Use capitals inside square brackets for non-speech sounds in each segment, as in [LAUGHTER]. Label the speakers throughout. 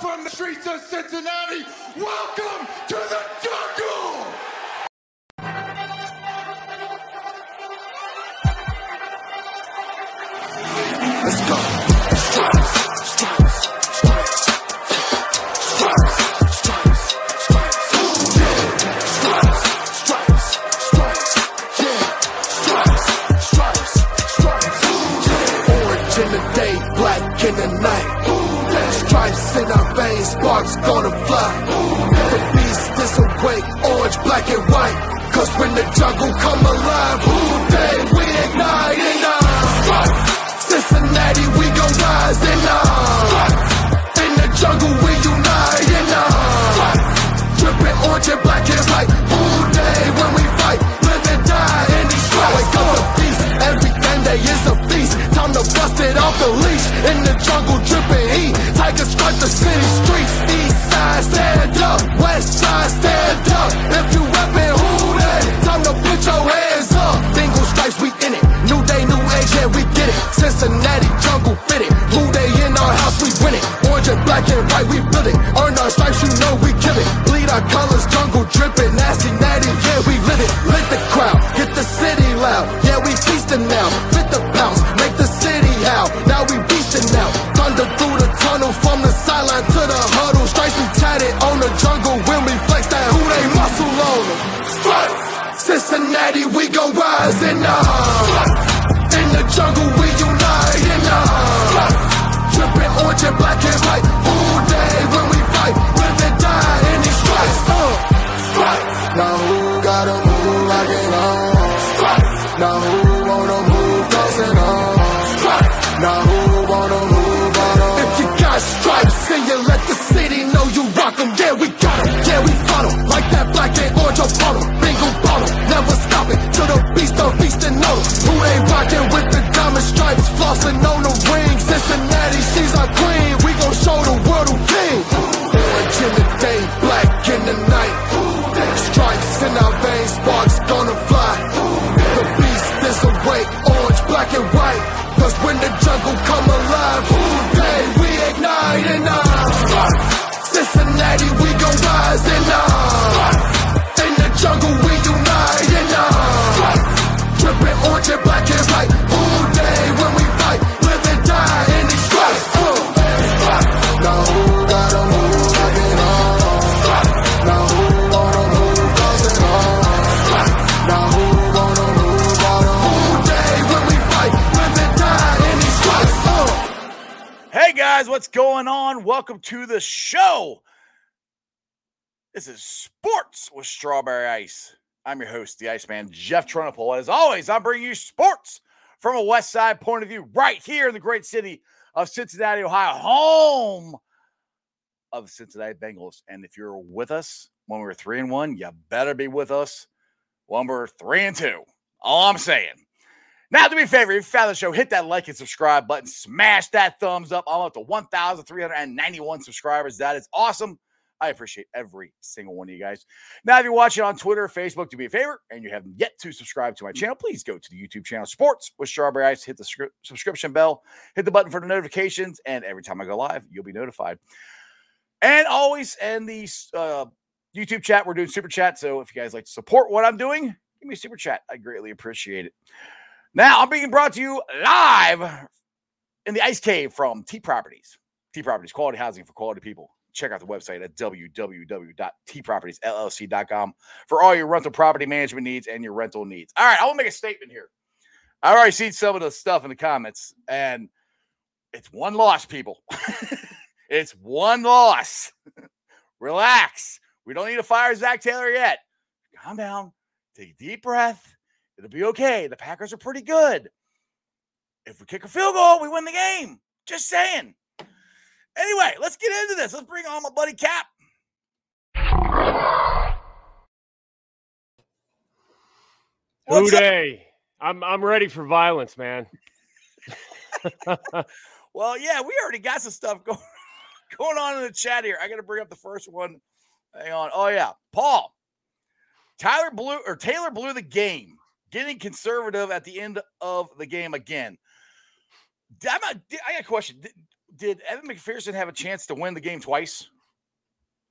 Speaker 1: From the streets of Cincinnati, welcome to the jungle! In sparks gonna fly. The beast is awake, orange, black, and white. Cause when the jungle come alive, who dey we ignite and uh, strike. Cincinnati, we gon' rise and uh, in the jungle we unite and uh, dripping orange and black and white. Who Dey when we fight, live and die in these stripes. Wake up the beast, every game day is a feast. Time to bust it off the leash in the jungle, dripping heat. Tigers strike the city streets. East side, stand up. West side, stand up. If you reppin' who dey, time to put your hands up. Bengal stripes, we in it. New day, new age, yeah, we get it. Cincinnati jungle fitted. Who Dey in our house, we win it. Orange and black and white, we build it. Earn our stripes, you know we kill it. Bleed our colors, jungle dripping. Nasty, natty, yeah, we and black. All day when we fight, live and die in these stripes. Uh, stripes. Now who gotta move like it on? Stripes. Now who wanna move crossing on? Stripes. Now who wanna move on? If you got stripes and you let the city know you rock 'em, yeah we got 'em, yeah we fought 'em. Like that black and orange Apollo, bingo bottle, never stop it till the beast of beast and know who they rockin' with the diamond stripes, flossing on
Speaker 2: what's going on? Welcome to the show. This is Sports with Strawberry Ice. I'm your host, the Iceman, Jeff Trunapole. As always, I'm bringing you sports from a West Side point of view right here in the great city of Cincinnati, Ohio, home of the Cincinnati Bengals. And if you're with us when we were three and one, you better be with us when we're three and two. All I'm saying. Now, do me a favor, if you found the show, hit that like and subscribe button, smash that thumbs up. I'm up to 1,391 subscribers. That is awesome. I appreciate every single one of you guys. Now, if you're watching on Twitter, Facebook, do me a favor, and you haven't yet to subscribe to my channel, please go to the YouTube channel Sports with Strawberry Ice. Hit the scri- subscription bell, hit the button for the notifications, and every time I go live, you'll be notified. And always in the uh, YouTube chat, we're doing super chat. So if you guys like to support what I'm doing, give me a super chat. I greatly appreciate it. Now, I'm being brought to you live in the Ice Cave from T Properties. T Properties, quality housing for quality people. Check out the website at www.tpropertiesllc.com for all your rental property management needs and your rental needs. All right, I want to make a statement here. I already seen some of the stuff in the comments, and it's one loss, people. [LAUGHS] it's one loss. [LAUGHS] Relax. We don't need to fire Zac Taylor yet. Calm down. Take a deep breath. It'll be okay. The Packers are pretty good. If we kick a field goal, we win the game. Just saying. Anyway, let's get into this. Let's bring on my buddy Cap. What's up?
Speaker 3: Who Dey. I'm I'm ready for violence, man. [LAUGHS]
Speaker 2: Well, yeah, we already got some stuff going, [LAUGHS] going on in the chat here. I got to bring up the first one. Hang on. Oh, yeah. Paul. Tyler blew or Taylor blew the game, getting conservative at the end of the game again. I'm not- I got a question. Did- did Evan McPherson have a chance to win the game twice?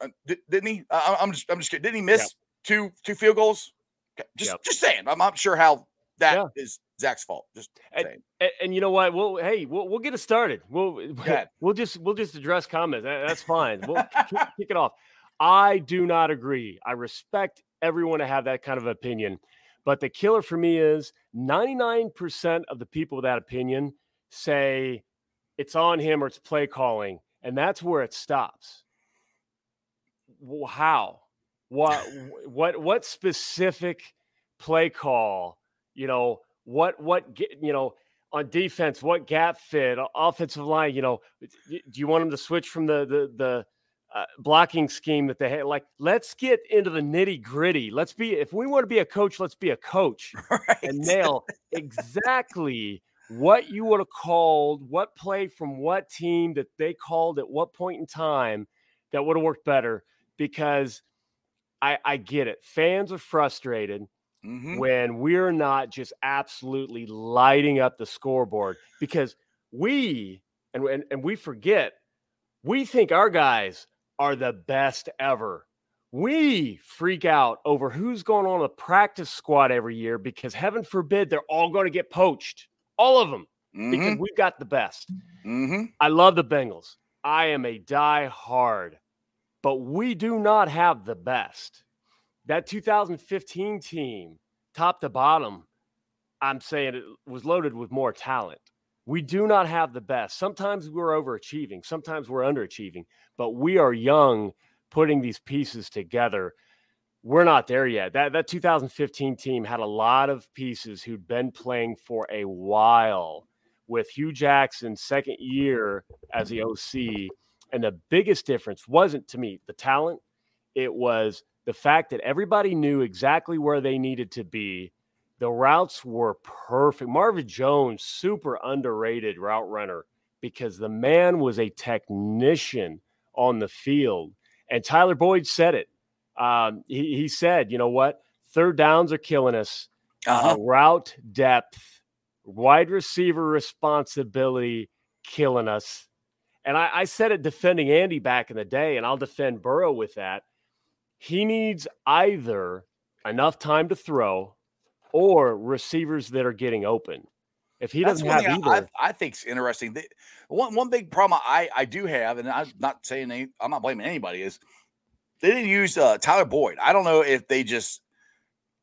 Speaker 2: Uh, di- didn't he? Uh, I'm just I'm just kidding. Didn't he miss two two field goals? Okay, Just
Speaker 3: Yep.
Speaker 2: just saying. I'm not sure how that is
Speaker 3: Yeah.
Speaker 2: Zac's fault. Just
Speaker 3: And-
Speaker 2: saying.
Speaker 3: And, and you know what? We'll hey, we'll, we'll get it started. We'll [LAUGHS] we'll just we'll just address comments. That's fine. We'll [LAUGHS] kick it off. I do not agree. I respect everyone to have that kind of opinion, but the killer for me is 99% of the people with that opinion say it's on him or it's play calling, and that's where it stops. How? What what what specific play call? You know what what you know on defense? What gap fit? Offensive line? You know, do you want him to switch from the the the uh, blocking scheme that they had? Like, let's get into the nitty gritty. Let's be if we want to be a coach, let's be a coach [LAUGHS]
Speaker 2: right.
Speaker 3: and nail exactly what you would have called, what play from what team that they called at what point in time that would have worked better. Because I, I get it. Fans are frustrated
Speaker 2: Mhm.
Speaker 3: when we're not just absolutely lighting up the scoreboard because we and, and, and we forget we think our guys are the best ever. We freak out over who's going on the practice squad every year because heaven forbid they're all going to get poached. All of them because
Speaker 2: Mhm.
Speaker 3: we've got the best.
Speaker 2: Mhm.
Speaker 3: I love the Bengals. I am a die hard, but we do not have the best. That 2015 team, top to bottom, I'm saying it was loaded with more talent. We do not have the best. Sometimes we're overachieving, sometimes we're underachieving, but we are young putting these pieces together. We're not there yet. That that 2015 team had a lot of pieces who'd been playing for a while with Hue Jackson second year as the OC and the biggest difference wasn't to me the talent it was the fact that everybody knew exactly where they needed to be the routes were perfect Marvin Jones super underrated route runner because the man was a technician on the field and Tyler Boyd said it um, he, he said you know what third downs are killing us
Speaker 2: Uh-huh.
Speaker 3: uh, route depth, wide receiver responsibility killing us. And I, I said it defending Andy back in the day, and I'll defend Burrow with that. He needs either enough time to throw or receivers that are getting open. If he doesn't have
Speaker 2: thing I,
Speaker 3: either,
Speaker 2: I, I think's interesting. The- one one big problem I I do have, and I'm not saying any, I'm not blaming anybody, is they didn't use uh, Tyler Boyd. I don't know if they just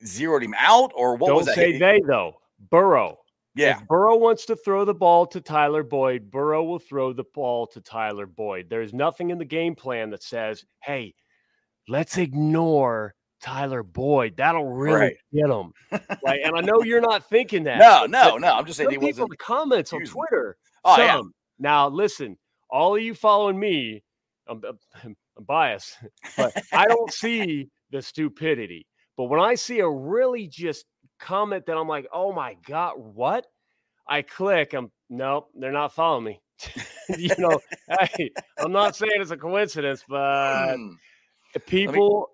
Speaker 2: zeroed him out or what
Speaker 3: don't
Speaker 2: was that?
Speaker 3: say they though. Burrow.
Speaker 2: yeah,
Speaker 3: If Burrow wants to throw the ball to Tyler Boyd, Burrow will throw the ball to Tyler Boyd. There's nothing in the game plan that says, hey, let's ignore Tyler Boyd. That'll really
Speaker 2: Right.
Speaker 3: get him. Like, and I [LAUGHS] know you're not thinking that.
Speaker 2: no, no, no. I'm just saying he
Speaker 3: people in the comments on Twitter.
Speaker 2: Oh yeah.
Speaker 3: Now listen, all of you following me, I'm, I'm, I'm biased, [LAUGHS] but I don't see the stupidity. But when I see a really just comment that I'm like, oh my god, what? I click. I'm nope, they're not following me. [LAUGHS] you know, hey, I'm not saying it's a coincidence, but
Speaker 2: Hmm.
Speaker 3: people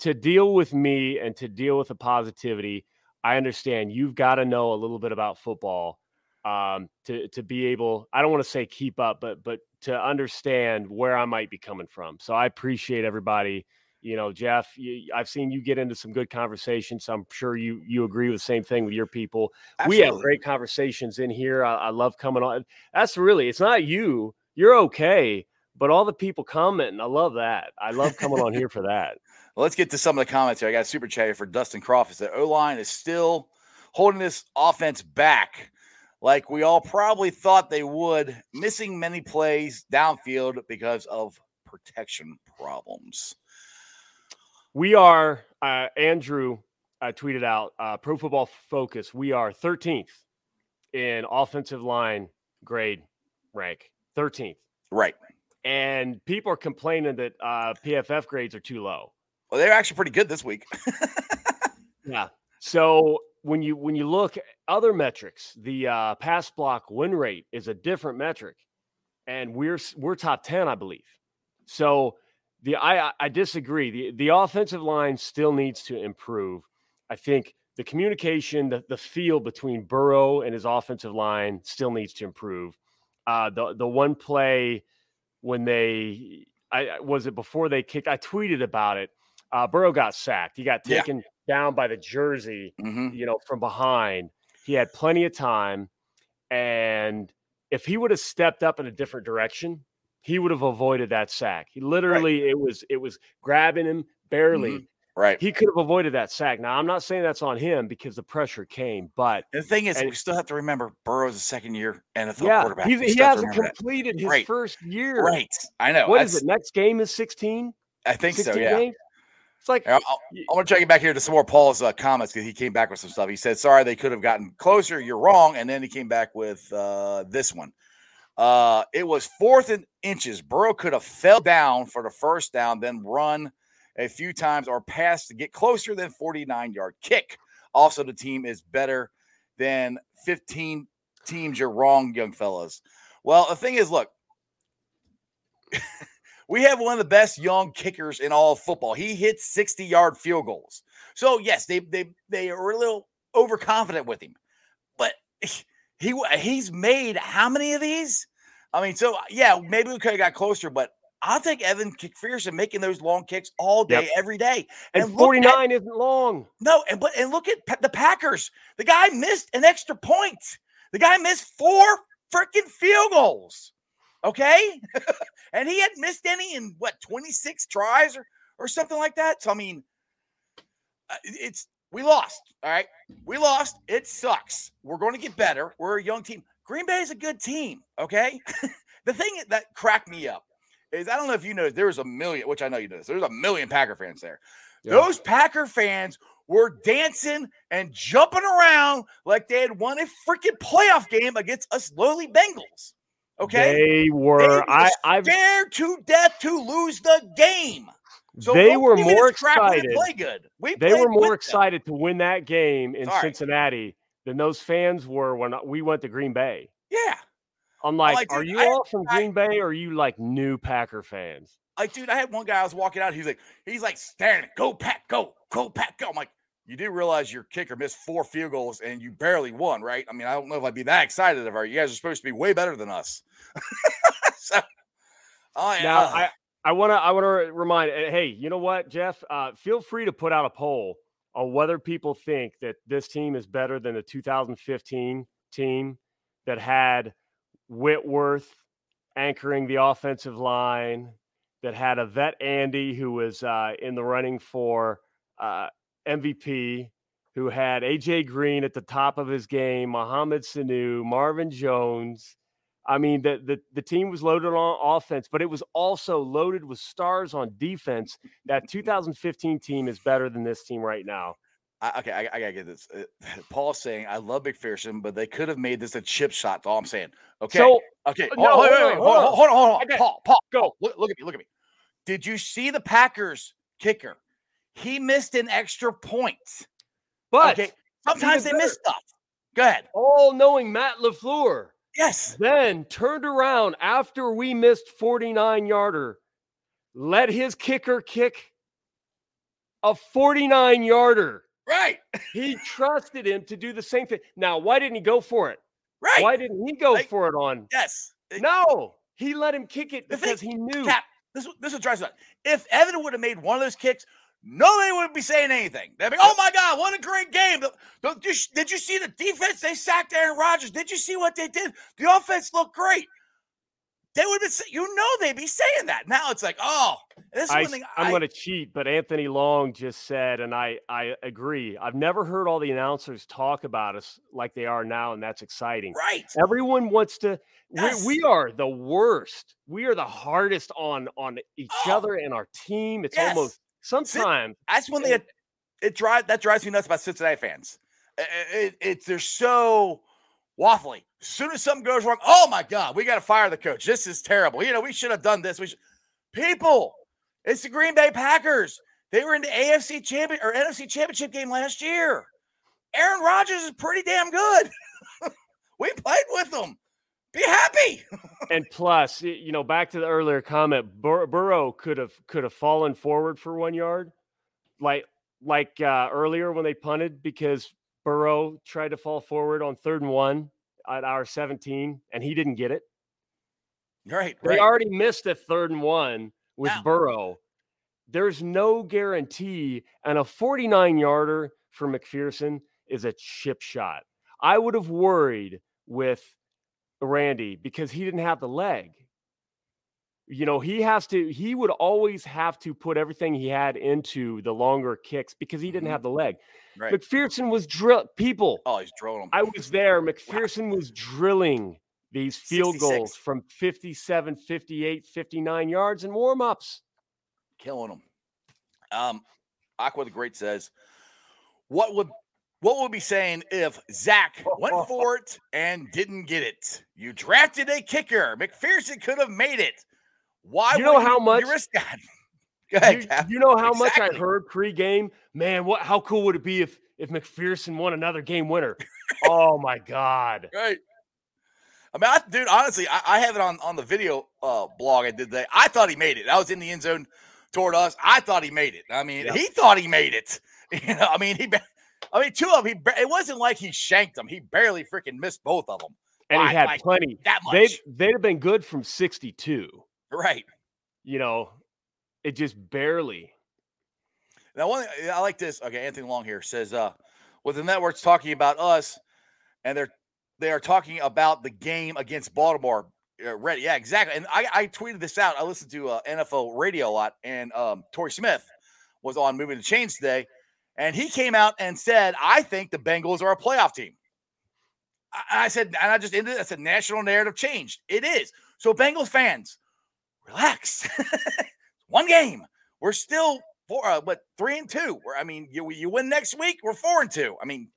Speaker 3: to deal with me and to deal with the positivity i understand you've got to know a little bit about football um, to to be able i don't want to say keep up but but to understand where i might be coming from. So i appreciate everybody. You know jeff you, i've seen you get into some good conversations. So i'm sure you you agree with the same thing with your people. We have great conversations in here. I, I love coming on. That's really it's not you. You're okay but all the people commenting i love that. I love coming on here for that
Speaker 2: Well, let's get to some of the comments here. I got a super chat here for Dustin Crawford. The O line is still holding this offense back, like we all probably thought they would, missing many plays downfield because of protection problems.
Speaker 3: We are, uh, Andrew uh, tweeted out, uh, Pro Football Focus, we are 13th in offensive line grade rank. 13th.
Speaker 2: Right.
Speaker 3: And people are complaining that uh, PFF grades are too low.
Speaker 2: Well, they're actually pretty good this week. [LAUGHS]
Speaker 3: Yeah. So when you when you look at other metrics, the uh, pass block win rate is a different metric, and we're we're top ten, I believe. So the I I- disagree. the The offensive line still needs to improve. I think the communication, the the feel between Burrow and his offensive line still needs to improve. uh, the the one play when they I was it before they kicked. I tweeted about it. Uh, Burrow got sacked. He got
Speaker 2: Yeah.
Speaker 3: taken down by the jersey,
Speaker 2: Mhm.
Speaker 3: you know, from behind. He had plenty of time, and if he would have stepped up in a different direction, he would have avoided that sack. He literally, it was it was grabbing him barely.
Speaker 2: Mhm. Right.
Speaker 3: He could have avoided that sack. Now I'm not saying that's on him because the pressure came, but
Speaker 2: the thing is,
Speaker 3: and-
Speaker 2: we still have to remember Burrow's a second year NFL
Speaker 3: yeah,
Speaker 2: quarterback.
Speaker 3: he
Speaker 2: to
Speaker 3: hasn't
Speaker 2: remember that.
Speaker 3: completed his
Speaker 2: Right.
Speaker 3: first year.
Speaker 2: Right. I know.
Speaker 3: What is
Speaker 2: That's-
Speaker 3: it? Next game is 16.
Speaker 2: I think so. Yeah.
Speaker 3: games? It's like y-
Speaker 2: I'm gonna try it back here to some more Paul's uh, comments because he came back with some stuff. He said, "Sorry, they could have gotten closer. You're wrong." And then he came back with uh, this one. Uh, it was fourth and inches. Burrow could have fell down for the first down, then run a few times or pass to get closer than 49 yard kick. Also, the team is better than 15 teams. You're wrong, young fellas. Well, the thing is, look, [LAUGHS] we have one of the best young kickers in all of football. He hits 60 yard field goals. So yes, they they they are a little overconfident with him, but [LAUGHS] he he's made how many of these? I mean, so uh, yeah, maybe we could have got closer, but I'll take Evan McPherson making those long kicks all day,
Speaker 3: Yep.
Speaker 2: every day.
Speaker 3: and
Speaker 2: at-
Speaker 3: 49 isn't long.
Speaker 2: no, and but and look at the Packers. The guy missed an extra point. The guy missed four freaking field goals. Okay, [LAUGHS] and he hadn't missed any in what 26 tries or or something like that. So I mean, uh, it's we lost. All right, we lost. It sucks. We're going to get better. We're a young team. Green Bay is a good team. Okay, [LAUGHS] the thing that cracked me up is I don't know if you know there was a million, which I know you know this. There's a million Packer fans there.
Speaker 3: Yeah.
Speaker 2: Those Packer fans were dancing and jumping around like they had won a freaking playoff game against us lowly Bengals. Okay,
Speaker 3: They were. I. I've.
Speaker 2: scared to death to lose the game. So
Speaker 3: they were more excited.
Speaker 2: Play good. We
Speaker 3: They were more
Speaker 2: with them.
Speaker 3: excited to win that game in
Speaker 2: Sorry.
Speaker 3: Cincinnati than those fans were when we went to Green Bay.
Speaker 2: Yeah,
Speaker 3: I'm like,
Speaker 2: like,
Speaker 3: are
Speaker 2: dude,
Speaker 3: you
Speaker 2: I-
Speaker 3: all from
Speaker 2: I-
Speaker 3: Green Bay or are you like new Packer fans?
Speaker 2: like dude, I had one guy I was walking out. He's like, he's like staring, go pack, go, go pack, go. I'm like, you do realize your kicker missed four field goals and you barely won, right? I mean, I don't know if I'd be that excited of her. You guys are supposed to be way better than us. [LAUGHS] so, yeah.
Speaker 3: Now, I, I want to I want to remind. uh, Hey, you know what, Jeff? Uh, feel free to put out a poll on whether people think that this team is better than the 2015 team that had Whitworth anchoring the offensive line, that had a vet Andy who was uh, in the running for uh, MVP, who had AJ Green at the top of his game, Mohamed Sanu, Marvin Jones. I mean, the, the the team was loaded on offense, but it was also loaded with stars on defense. That 2015 team is better than this team right now.
Speaker 2: I, okay, I, I gotta get this. Uh, [LAUGHS] Paul's saying I love McPherson, but they could have made this a chip shot. That's all I'm saying. Okay,
Speaker 3: So
Speaker 2: okay.
Speaker 3: no,
Speaker 2: hold, wait, wait,
Speaker 3: on,
Speaker 2: wait, hold,
Speaker 3: hold
Speaker 2: on, hold on, hold on.
Speaker 3: Okay.
Speaker 2: Paul, Paul,
Speaker 3: Go.
Speaker 2: Look, look at me, look at me. Did you see the Packers kicker? He missed an extra point.
Speaker 3: but
Speaker 2: okay, sometimes they
Speaker 3: better.
Speaker 2: miss stuff. Go ahead.
Speaker 3: all knowing Matt LaFleur
Speaker 2: Yes.
Speaker 3: then turned around after we missed 49 yarder, let his kicker kick a 49 yarder.
Speaker 2: Right.
Speaker 3: He trusted him to do the same thing. Now, why didn't he go for it?
Speaker 2: Right.
Speaker 3: Why didn't he go
Speaker 2: Like-
Speaker 3: for it on?
Speaker 2: Yes.
Speaker 3: No, he let him kick it
Speaker 2: The thing-
Speaker 3: because he knew.
Speaker 2: Cap, this this what drives me. If Evan would have made one of those kicks, nobody would be saying anything. They'd be, "Oh my God, what a great game!" Did you- see the defense? They sacked Aaron Rodgers. Did you see what they did? The offense looked great. They would have been, you know, they'd be saying that. Now it's like, oh, this is
Speaker 3: I,
Speaker 2: one thing.
Speaker 3: am
Speaker 2: I,
Speaker 3: going to cheat, but Anthony Long just said, and I, I agree. I've never heard all the announcers talk about us like they are now, and that's exciting.
Speaker 2: right.
Speaker 3: Everyone wants to.
Speaker 2: Yes.
Speaker 3: We, we are the worst. We are the hardest on on each
Speaker 2: Oh.
Speaker 3: other and our team. It's
Speaker 2: Yes.
Speaker 3: almost sometimes.
Speaker 2: That's when they it drive that drives me nuts about Cincinnati fans. It, it, it's they're so waffly. As soon as something goes wrong, oh my god, we got to fire the coach. This is terrible. You know, we should have done this. We should. People, it's the Green Bay Packers. They were in the AFC champion or NFC championship game last year. Aaron Rodgers is pretty damn good. [LAUGHS] we played with them. Be happy. [LAUGHS]
Speaker 3: and plus, you know, back to the earlier comment, Bur- Burrow could have could have fallen forward for one yard, like like uh, earlier when they punted because Burrow tried to fall forward on third and one at our 17, and he didn't get it.
Speaker 2: Right,
Speaker 3: They already missed a third and one with
Speaker 2: Now-
Speaker 3: Burrow. There's no guarantee, and a 49 yarder for McPherson is a chip shot. I would have worried with Randy because he didn't have the leg. You know, he has to, he would always have to put everything he had into the longer kicks because he didn't
Speaker 2: Mhm.
Speaker 3: have the leg.
Speaker 2: right.
Speaker 3: McPherson was drill people.
Speaker 2: oh, he's drilling them.
Speaker 3: I was there. McPherson was drilling these field
Speaker 2: 66.
Speaker 3: goals from 57, 58, 59 yards in warm-ups.
Speaker 2: killing them. Um, Aqua the Great says, "What would what would be saying if Zac [LAUGHS] went for it and didn't get it? You drafted a kicker. McPherson could have made it. Why?
Speaker 3: You know how
Speaker 2: you
Speaker 3: much-
Speaker 2: risk that? [LAUGHS] Go ahead,
Speaker 3: You, you know how much I heard pre-game? Man, what how cool would it be if if McPherson won another game winner? oh my god. [LAUGHS]
Speaker 2: Right. I mean, I, dude, honestly, I, I have it on on the video uh, blog I did today. I thought he made it. I was in the end zone toward us. I thought he made it. I mean, he thought he made it. You know, I mean, he. I mean, two of them. He. It wasn't like he shanked them. He barely freaking missed both of them.
Speaker 3: And
Speaker 2: By-
Speaker 3: he had
Speaker 2: by
Speaker 3: plenty.
Speaker 2: That much.
Speaker 3: They they'd have been good from 62.
Speaker 2: right.
Speaker 3: You know, it just barely.
Speaker 2: Now, one thing, I like this. Okay, Anthony Long here says, uh, with the networks talking about us, and they're they are talking about the game against Baltimore. Uh, ready, yeah, exactly. And I, I tweeted this out. I listened to uh, NFL radio a lot, and um, Torrey Smith was on Moving the Chains today, and he came out and said, "I think the Bengals are a playoff team." I, I said, and I just ended. it. I said, "National narrative changed. It is." So, Bengals fans, relax. [LAUGHS] One game. We're still four, uh, what three and two. We're, I mean, you you win next week, we're four and two. I mean,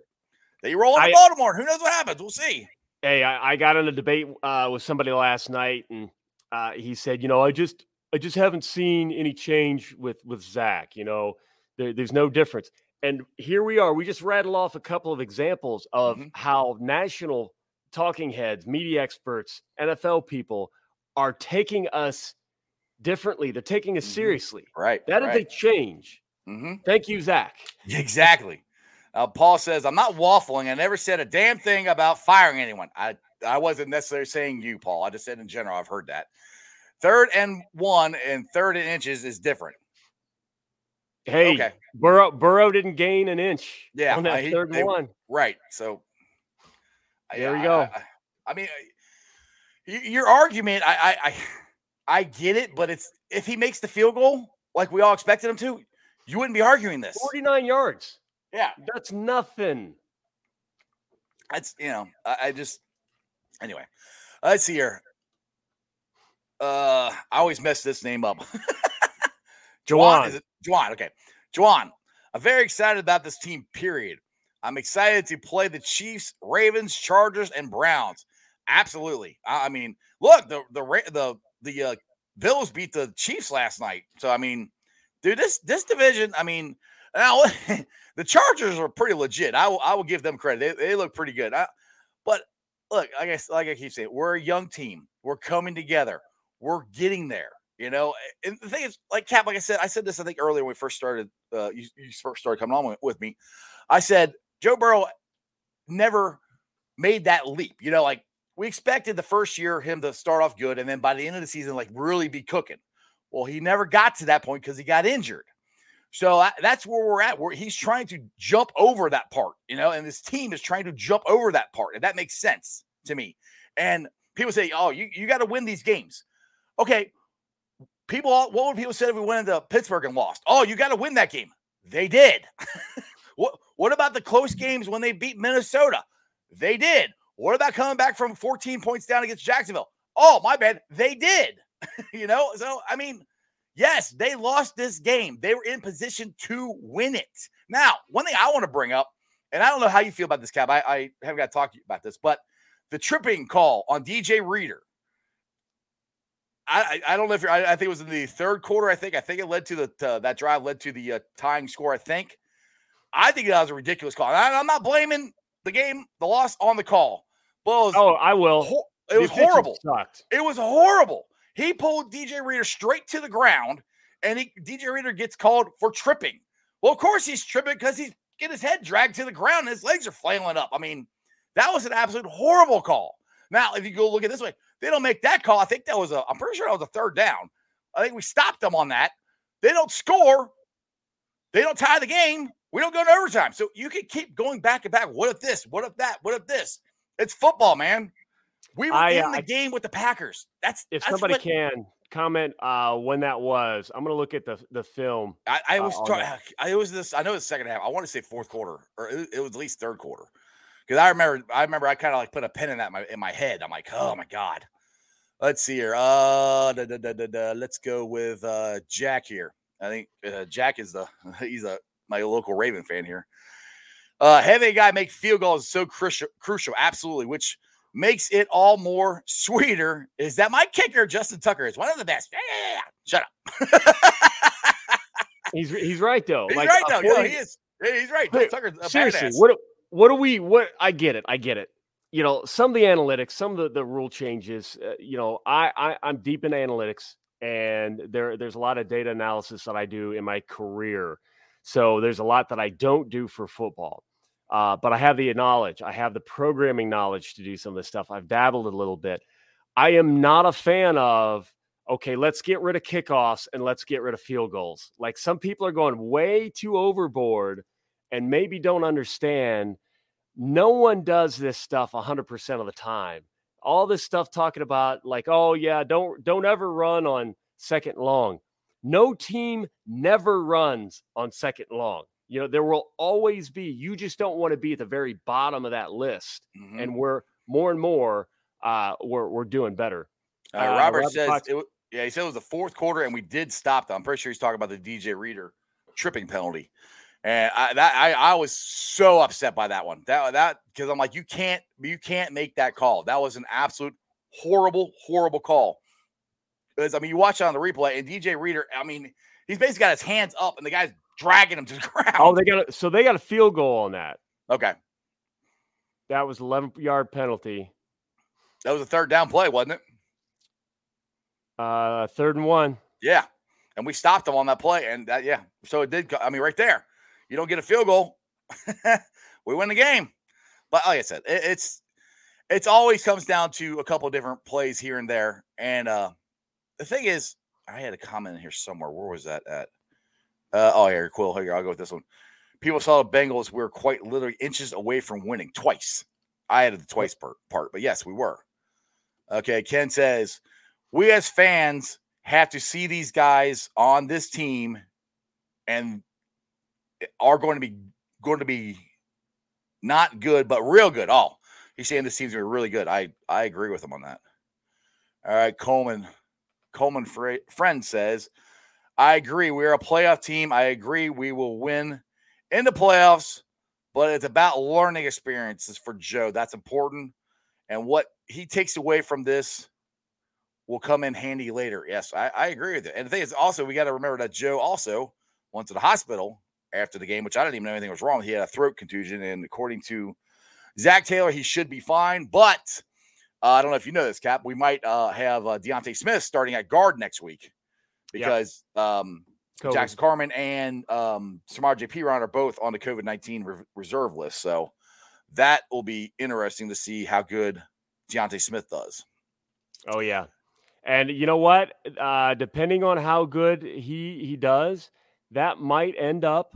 Speaker 2: they roll into
Speaker 3: I-
Speaker 2: Baltimore. Who knows what happens? We'll see.
Speaker 3: Hey, I, I got in a debate uh, with somebody last night, and uh, he said, you know, I just I just haven't seen any change with with Zac. You know, there, there's no difference. And here we are. We just rattle off a couple of examples of
Speaker 2: Mhm.
Speaker 3: how national talking heads, media experts, NFL people are taking us differently. They're taking us
Speaker 2: Mhm.
Speaker 3: seriously.
Speaker 2: Right.
Speaker 3: That is
Speaker 2: right.
Speaker 3: a change.
Speaker 2: hmm
Speaker 3: Thank you, Zac. [LAUGHS]
Speaker 2: Exactly. Uh, Paul says, "I'm not waffling. I never said a damn thing about firing anyone. I I wasn't necessarily saying you, Paul. I just said in general. I've heard that. Third and one and third and inches is different.
Speaker 3: Hey,
Speaker 2: Okay.
Speaker 3: Burrow Burrow didn't gain an inch
Speaker 2: Yeah,
Speaker 3: on that third
Speaker 2: they-
Speaker 3: one.
Speaker 2: Right. So
Speaker 3: There we
Speaker 2: I-
Speaker 3: go.
Speaker 2: I, I, mean, your argument, I, I, I, I get it, but it's if he makes the field goal like we all expected him to, you wouldn't be arguing this.
Speaker 3: 49 yards.
Speaker 2: Yeah,
Speaker 3: That's nothing.
Speaker 2: that's you know, I, I just anyway. Let's see here. Uh, I always mess this name up. [LAUGHS] Juwan, is
Speaker 3: Juwan.
Speaker 2: it? Juwan, okay. Juwan, I'm very excited about this team, period. I'm excited to play the Chiefs, Ravens, Chargers, and Browns. Absolutely. I, I mean, look, the the the the uh, Bills beat the Chiefs last night. So I mean, dude, this this division, I mean, now [LAUGHS] the Chargers are pretty legit. I will I will give them credit. They, they look pretty good. I, but look, I guess like I keep saying, we're a young team. We're coming together. We're getting there. You know, and the thing is, like Cap, like I said, I said this I think earlier when we first started. Uh, you, you first started coming on with, me. I said Joe Burrow never made that leap. You know, like we expected the first year him to start off good, and then by the end of the season, like really be cooking. Well, he never got to that point because he got injured. So I- that's where we're at. Where he's trying to jump over that part, you know, and this team is trying to jump over that part, and that makes sense to me. And people say, "Oh, you you got to win these games." Okay, people, what would people say if we went into Pittsburgh and lost? Oh, you got to win that game. They did. [LAUGHS] what What about the close games when they beat Minnesota? They did. What about coming back from 14 points down against Jacksonville? Oh, my bad. They did. [LAUGHS] you know, so I mean, yes, they lost this game. They were in position to win it. Now, one thing I want to bring up, and I don't know how you feel about this, Cap. I, I haven't got to talk to you about this, but the tripping call on DJ Reader. I, I don't know if you're, I, I think it was in the third quarter. I think I think it led to the uh, that drive led to the uh, tying score. I think. I think that was a ridiculous call. And I, I'm not blaming the game, the loss on the call, but was,
Speaker 3: Oh, I will.
Speaker 2: it was horrible.
Speaker 3: Sucked.
Speaker 2: It was horrible. He pulled DJ Reader straight to the ground, and he, DJ Reader gets called for tripping. Well, of course he's tripping because he's getting his head dragged to the ground and his legs are flailing up. I mean, that was an absolute horrible call. Now, if you go look at this way, They don't make that call. I think that was a. I'm pretty sure that was a third down. I think we stopped them on that. They don't score. They don't tie the game. We don't go to overtime. So you can keep going back and back. What if this? What if that? What if this? It's football, man. We were
Speaker 3: I,
Speaker 2: in
Speaker 3: uh,
Speaker 2: the game with the Packers. That's
Speaker 3: If
Speaker 2: that's
Speaker 3: somebody
Speaker 2: what-
Speaker 3: can comment uh, when that was, I'm gonna look at the the film.
Speaker 2: I, I
Speaker 3: uh,
Speaker 2: was
Speaker 3: on
Speaker 2: trying. [SIGHS] I was this. I know the second half. I want to say fourth quarter, or it, it was at least third quarter, because I remember. I remember. I kind of like put a pin in that in my in my head. I'm like, oh my god. Let's see here. Uh, da, da, da, let's go with uh Jack here. I think uh, Jack is the [LAUGHS] he's a my local Raven fan here. Uh, having a guy make field goals is so crucial. Crucial, absolutely. Which makes it all more sweeter. Is that my kicker, Justin Tucker, is one of the best. Yeah, yeah, yeah. Shut up. [LAUGHS]
Speaker 3: He's he's right though.
Speaker 2: He's
Speaker 3: Like,
Speaker 2: right though. No, he is. He's right.
Speaker 3: Wait,
Speaker 2: Tucker's
Speaker 3: seriously, what what do we what I get it. I get it. You know, some of the analytics, some of the, the rule changes, uh, you know, I, I I'm deep in analytics and there there's a lot of data analysis that I do in my career. So there's a lot that I don't do for football. Uh, but I have the knowledge. I have the programming knowledge to do some of this stuff. I've dabbled a little bit. I am not a fan of okay, let's get rid of kickoffs and let's get rid of field goals. Like some people are going way too overboard and maybe don't understand no one does this stuff 100% of the time all this stuff talking about like oh yeah don't don't ever run on second long no team never runs on second long you know there will always be you just don't want to be at the very bottom of that list
Speaker 2: Mhm.
Speaker 3: and we're more and more uh we're, we're doing better
Speaker 2: Uh,
Speaker 3: uh,
Speaker 2: Robert
Speaker 3: Robert
Speaker 2: says,
Speaker 3: Fox-
Speaker 2: it, yeah, he said it was the fourth quarter and we did stop them. I'm pretty sure he's talking about the DJ Reader tripping penalty. And I, that I, I was so upset by that one. That that because I'm like, you can't you can't make that call. That was an absolute horrible, horrible call. Because I mean, you watch it on the replay, and DJ Reader, I mean, he's basically got his hands up, and the guy's dragging him to the [LAUGHS] ground.
Speaker 3: oh they got a, so they got a field goal on that
Speaker 2: okay,
Speaker 3: that was 11 yard penalty
Speaker 2: that was a third down play, wasn't it?
Speaker 3: uh third and one
Speaker 2: Yeah. And we stopped them on that play. And that, yeah. So it did. I mean, right there, you don't get a field goal. [LAUGHS] we win the game. But like I said, it, it's, it's always comes down to a couple different plays here and there. And uh the thing is, I had a comment in here somewhere. Where was that at? Uh, oh, here, Quill. Here, I'll go with this one. People saw the Bengals. We were quite literally inches away from winning twice. I added the twice part, part, but yes, we were. Okay. Ken says, we as fans have to see these guys on this team and are going to be going to be not good, but real good. Oh, he's saying this team's be really good. I I agree with him on that. All right, Coleman. Coleman friend says, I agree. We're a playoff team. I agree. We will win in the playoffs, but it's about learning experiences for Joe. That's important. And what he takes away from this will come in handy later. Yes, I, I agree with it. And the thing is, also, we got to remember that Joe also went to the hospital after the game, which I didn't even know anything was wrong. He had a throat contusion. And according to Zac Taylor, he should be fine. But uh, I don't know if you know this, Cap. We might uh, have uh, D'Ante Smith starting at guard next week
Speaker 3: Yep.
Speaker 2: because um, Jackson Carman and um, Samar J. Piron are both on the COVID 19 re- reserve list. So that will be interesting to see how good D'Ante Smith does.
Speaker 3: Oh yeah, and you know what? Uh, depending on how good he he does, that might end up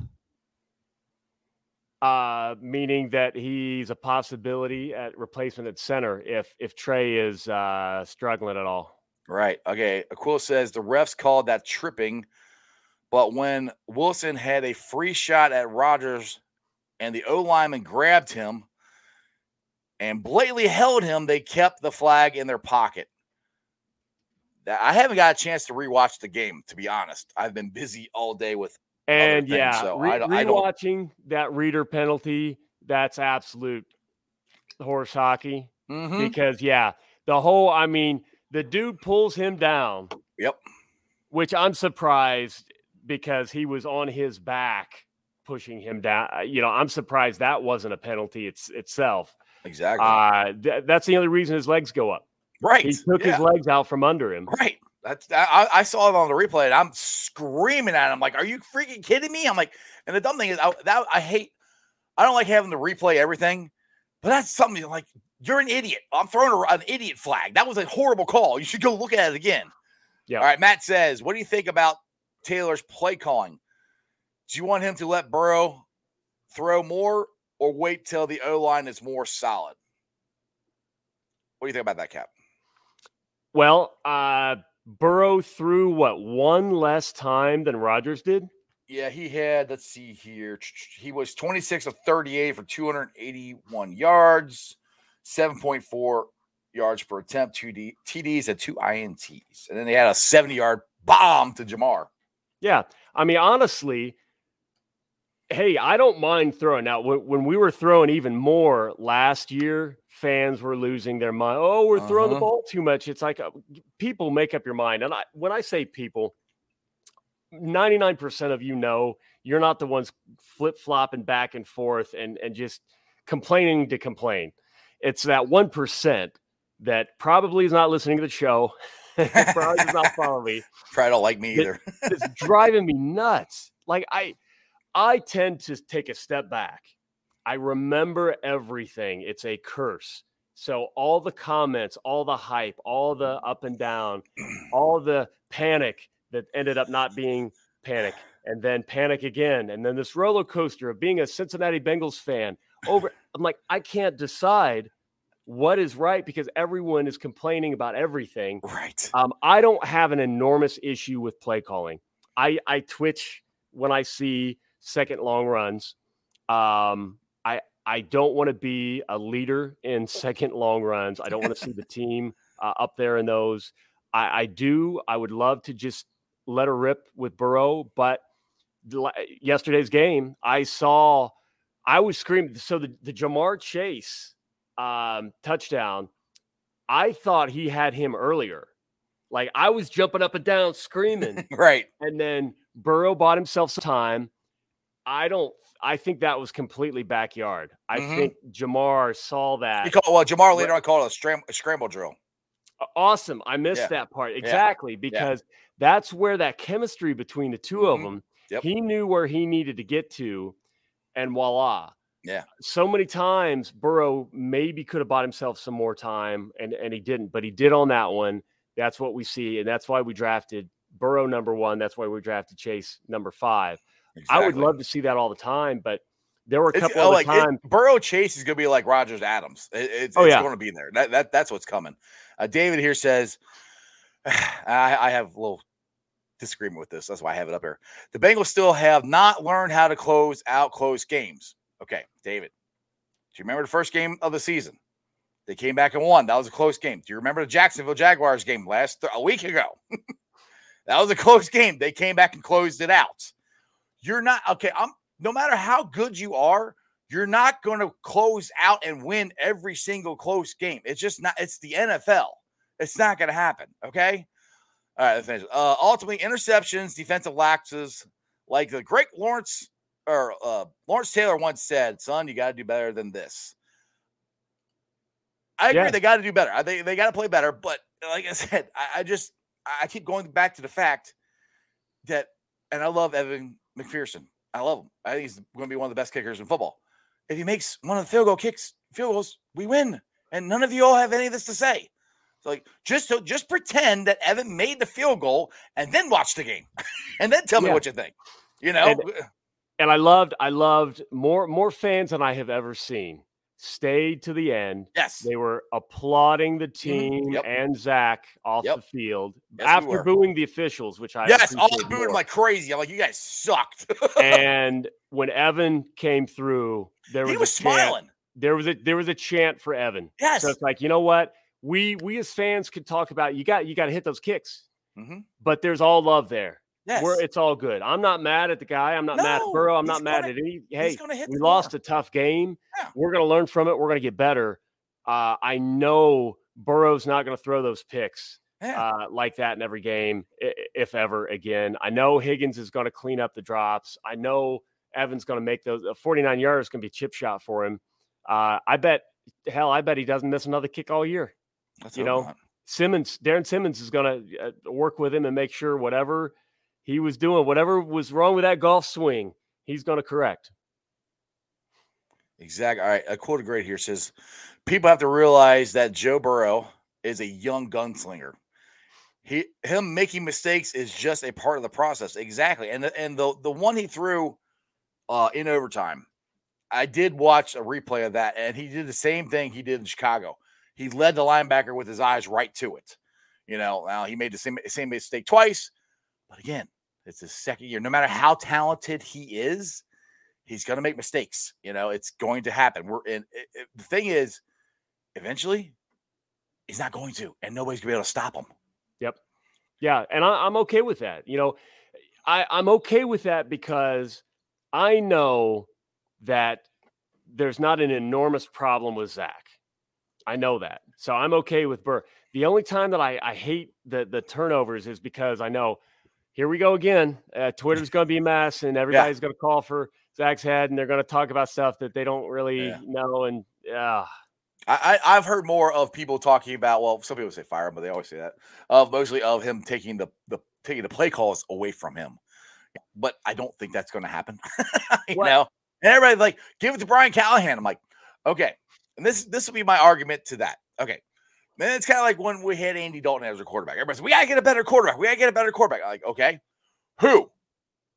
Speaker 3: uh, meaning that he's a possibility at replacement at center if if Trey is uh, struggling at all.
Speaker 2: Right. Okay. Aquila says the refs called that tripping, but when Wilson had a free shot at Rodgers and the O lineman grabbed him and blatantly held him, they kept the flag in their pocket. That- I haven't got a chance to rewatch the game, to be honest. I've been busy all day with.
Speaker 3: And
Speaker 2: things,
Speaker 3: yeah,
Speaker 2: so
Speaker 3: re-
Speaker 2: I don't- I
Speaker 3: rewatching that reader penalty, that's absolute horse hockey.
Speaker 2: Mhm.
Speaker 3: because yeah, the whole I mean, the dude pulls him down,
Speaker 2: Yep.
Speaker 3: which I'm surprised because he was on his back pushing him down. Uh, You know, I'm surprised that wasn't a penalty it's, itself.
Speaker 2: Exactly.
Speaker 3: Uh, th- that's the only reason his legs go up.
Speaker 2: Right.
Speaker 3: He took
Speaker 2: yeah.
Speaker 3: his legs out from under him.
Speaker 2: Right. That's I, I saw it on the replay and I'm screaming at him like, "Are you freaking kidding me?" I'm like, and the dumb thing is, I, that I hate. I don't like having to replay everything, but that's something like You're an idiot. I'm throwing a, an idiot flag. That was a horrible call. You should go look at it again.
Speaker 3: Yeah.
Speaker 2: All right. Matt says, What do you think about Taylor's play calling? Do you want him to let Burrow throw more or wait till the O line is more solid? What do you think about that, Cap?
Speaker 3: Well, uh, Burrow threw what one less time than Rodgers did.
Speaker 2: Yeah, he had, let's see here. [TSK] He was 26 of 38 for 281 yards, 7.4 yards per attempt, two D, TDs, and two INTs. And then they had a 70 yard bomb to Ja'Marr.
Speaker 3: Yeah. I mean, honestly, hey, I don't mind throwing out when, when we were throwing even more last year, fans were losing their mind. Oh, we're throwing the
Speaker 2: Uh-huh.
Speaker 3: ball too much. It's like uh, people make up your mind. And I, when I say people, 99% of you know you're not the ones flip flopping back and forth and, and just complaining to complain. It's that 1% that probably is not listening to the show, [LAUGHS] probably does not follow me [LAUGHS]
Speaker 2: Probably don't like me either.
Speaker 3: it's driving me [LAUGHS] nuts. Like I I tend to take a step back. I remember everything. It's a curse. So all the comments, all the hype, all the up and down, all the panic that ended up not being panic and then panic again and then this roller coaster of being a Cincinnati Bengals fan over I'm like I can't decide what is right because everyone is complaining about everything
Speaker 2: Right.
Speaker 3: um, I don't have an enormous issue with play calling. I, I twitch when I see second long runs. Um, I don't want to be a leader in [LAUGHS] second long runs. I don't want to see the [LAUGHS] team uh, up there in those. I, I do. I would love to just let her rip with Burrow, but yesterday's game, I saw. I was screaming. So the the Ja'Marr Chase um, touchdown. I thought he had him earlier. Like I was jumping up and down screaming, [LAUGHS]
Speaker 2: Right.
Speaker 3: and then Burrow bought himself some time. I don't. I think that was completely backyard. I
Speaker 2: Mhm.
Speaker 3: think Ja'Marr saw that.
Speaker 2: He called, well, Ja'Marr later on called it a, a scramble drill.
Speaker 3: Awesome. I missed
Speaker 2: Yeah.
Speaker 3: that part exactly because that's where that chemistry between the 2 of
Speaker 2: Mhm.
Speaker 3: them.
Speaker 2: Yep.
Speaker 3: He knew where he needed to get to, and voila.
Speaker 2: Yeah.
Speaker 3: So many times Burrow maybe could have bought himself some more time, and and he didn't, but he did on that one. That's what we see, and that's why we drafted Burrow number one. That's why we drafted Chase number five. I would love to see that all the time, but there were a couple
Speaker 2: oh,
Speaker 3: of
Speaker 2: like
Speaker 3: times.
Speaker 2: Burrow Chase is going to be like Rodgers Adams. It- it's
Speaker 3: Oh,
Speaker 2: it's
Speaker 3: yeah.
Speaker 2: going to be in there. That, that that's what's coming. Uh, David here says, [SIGHS] I, I have a little disagreement with this. That's why I have it up here. The Bengals still have not learned how to close out close games. Okay, David, do you remember the first game of the season? They came back and won. That was a close game. Do you remember the Jacksonville Jaguars game last a week ago? [LAUGHS] that was a close game. They came back and closed it out. You're not okay. I'm no matter how good you are, you're not going to close out and win every single close game. It's just not. It's the NFL. It's not going to happen. Okay. All right. Finish. Uh, ultimately, interceptions, defensive lapses, like the great Lawrence or uh, Lawrence Taylor once said, "Son, you got to do better than this." I agree.
Speaker 3: Yeah.
Speaker 2: They got to do better. Think they got to play better. But like I [LAUGHS] said, I, I just I keep going back to the fact that, and I love Evan McPherson. I love him. I think he's going to be one of the best kickers in football. If he makes one of the field goal kicks, field goals, we win. And none of you all have any of this to say. So like just so just pretend that Evan made the field goal and then watch the game. [LAUGHS] and then tell me
Speaker 3: Yeah.
Speaker 2: what you think. You know?
Speaker 3: And- and I loved, I loved more more fans than I have ever seen. Stayed to the end.
Speaker 2: yes.
Speaker 3: They were applauding the team
Speaker 2: Mm-hmm. Yep.
Speaker 3: and Zac off
Speaker 2: Yep.
Speaker 3: the field
Speaker 2: Yes,
Speaker 3: after
Speaker 2: were.
Speaker 3: booing the officials, which I
Speaker 2: yes, all
Speaker 3: more.
Speaker 2: like crazy. I'm like, you guys sucked. [LAUGHS]
Speaker 3: and when Evan came through, there was
Speaker 2: he
Speaker 3: a
Speaker 2: was
Speaker 3: chant-
Speaker 2: smiling.
Speaker 3: There was a there was a chant for Evan.
Speaker 2: Yes.
Speaker 3: So it's like, you know what? We we as fans could talk about you got you got to hit those kicks,
Speaker 2: Mhm.
Speaker 3: but there's all love there.
Speaker 2: Yes.
Speaker 3: It's all good. I'm not mad at the guy. I'm not mad at Burrow. I'm not mad
Speaker 2: gonna-
Speaker 3: at any. Hey, we lost a tough game.
Speaker 2: Yeah.
Speaker 3: We're going to learn from it. We're going to get better. Uh, I know Burrow's not going to throw those picks
Speaker 2: Yeah.
Speaker 3: uh, like that in every game, if ever again. I know Higgins is going to clean up the drops. I know Evans going to make those. A 49 yards going to be chip shot for him. Uh, I bet, hell, I bet he doesn't miss another kick all year.
Speaker 2: Let's
Speaker 3: you know,
Speaker 2: not.
Speaker 3: Simmons, Darrin Simmons is going to uh, work with him and make sure whatever he was doing, whatever was wrong with that golf swing, he's going to correct.
Speaker 2: Exactly. All right. A quote great here says, "People have to realize that Joe Burrow is a young gunslinger. He him making mistakes is just a part of the process. Exactly. And the, and the the one he threw uh, in overtime, I did watch a replay of that, and he did the same thing he did in Chicago. He led the linebacker with his eyes right to it. You know, now he made the same same mistake twice, but again, it's his second year. No matter how talented he is, he's going to make mistakes. You know, it's going to happen. We're in. It, it, the thing is, eventually, he's not going to, and nobody's going to be able to stop him.
Speaker 3: Yep. Yeah, and I, I'm okay with that. You know, I, I'm okay with that because I know that there's not an enormous problem with Zac. I know that. So I'm okay with Burr. The only time that I, I hate the the turnovers is because I know here we go again. Uh, Twitter's going to be a mess, and everybody's yeah. going to call for Zac's head, and they're going to talk about stuff that they don't really yeah. know. And yeah,
Speaker 2: I, I have heard more of people talking about. Well, some people say fire him, but they always say that of mostly of him taking the the taking the play calls away from him. But I don't think that's going to happen. [LAUGHS] you what? know, and everybody like give it to Brian Callahan. I'm like, okay, and this this will be my argument to that. Okay. Then it's kind of like when we had Andy Dalton as a quarterback. Everybody said, we got to get a better quarterback. We got to get a better quarterback. I'm like, okay, who?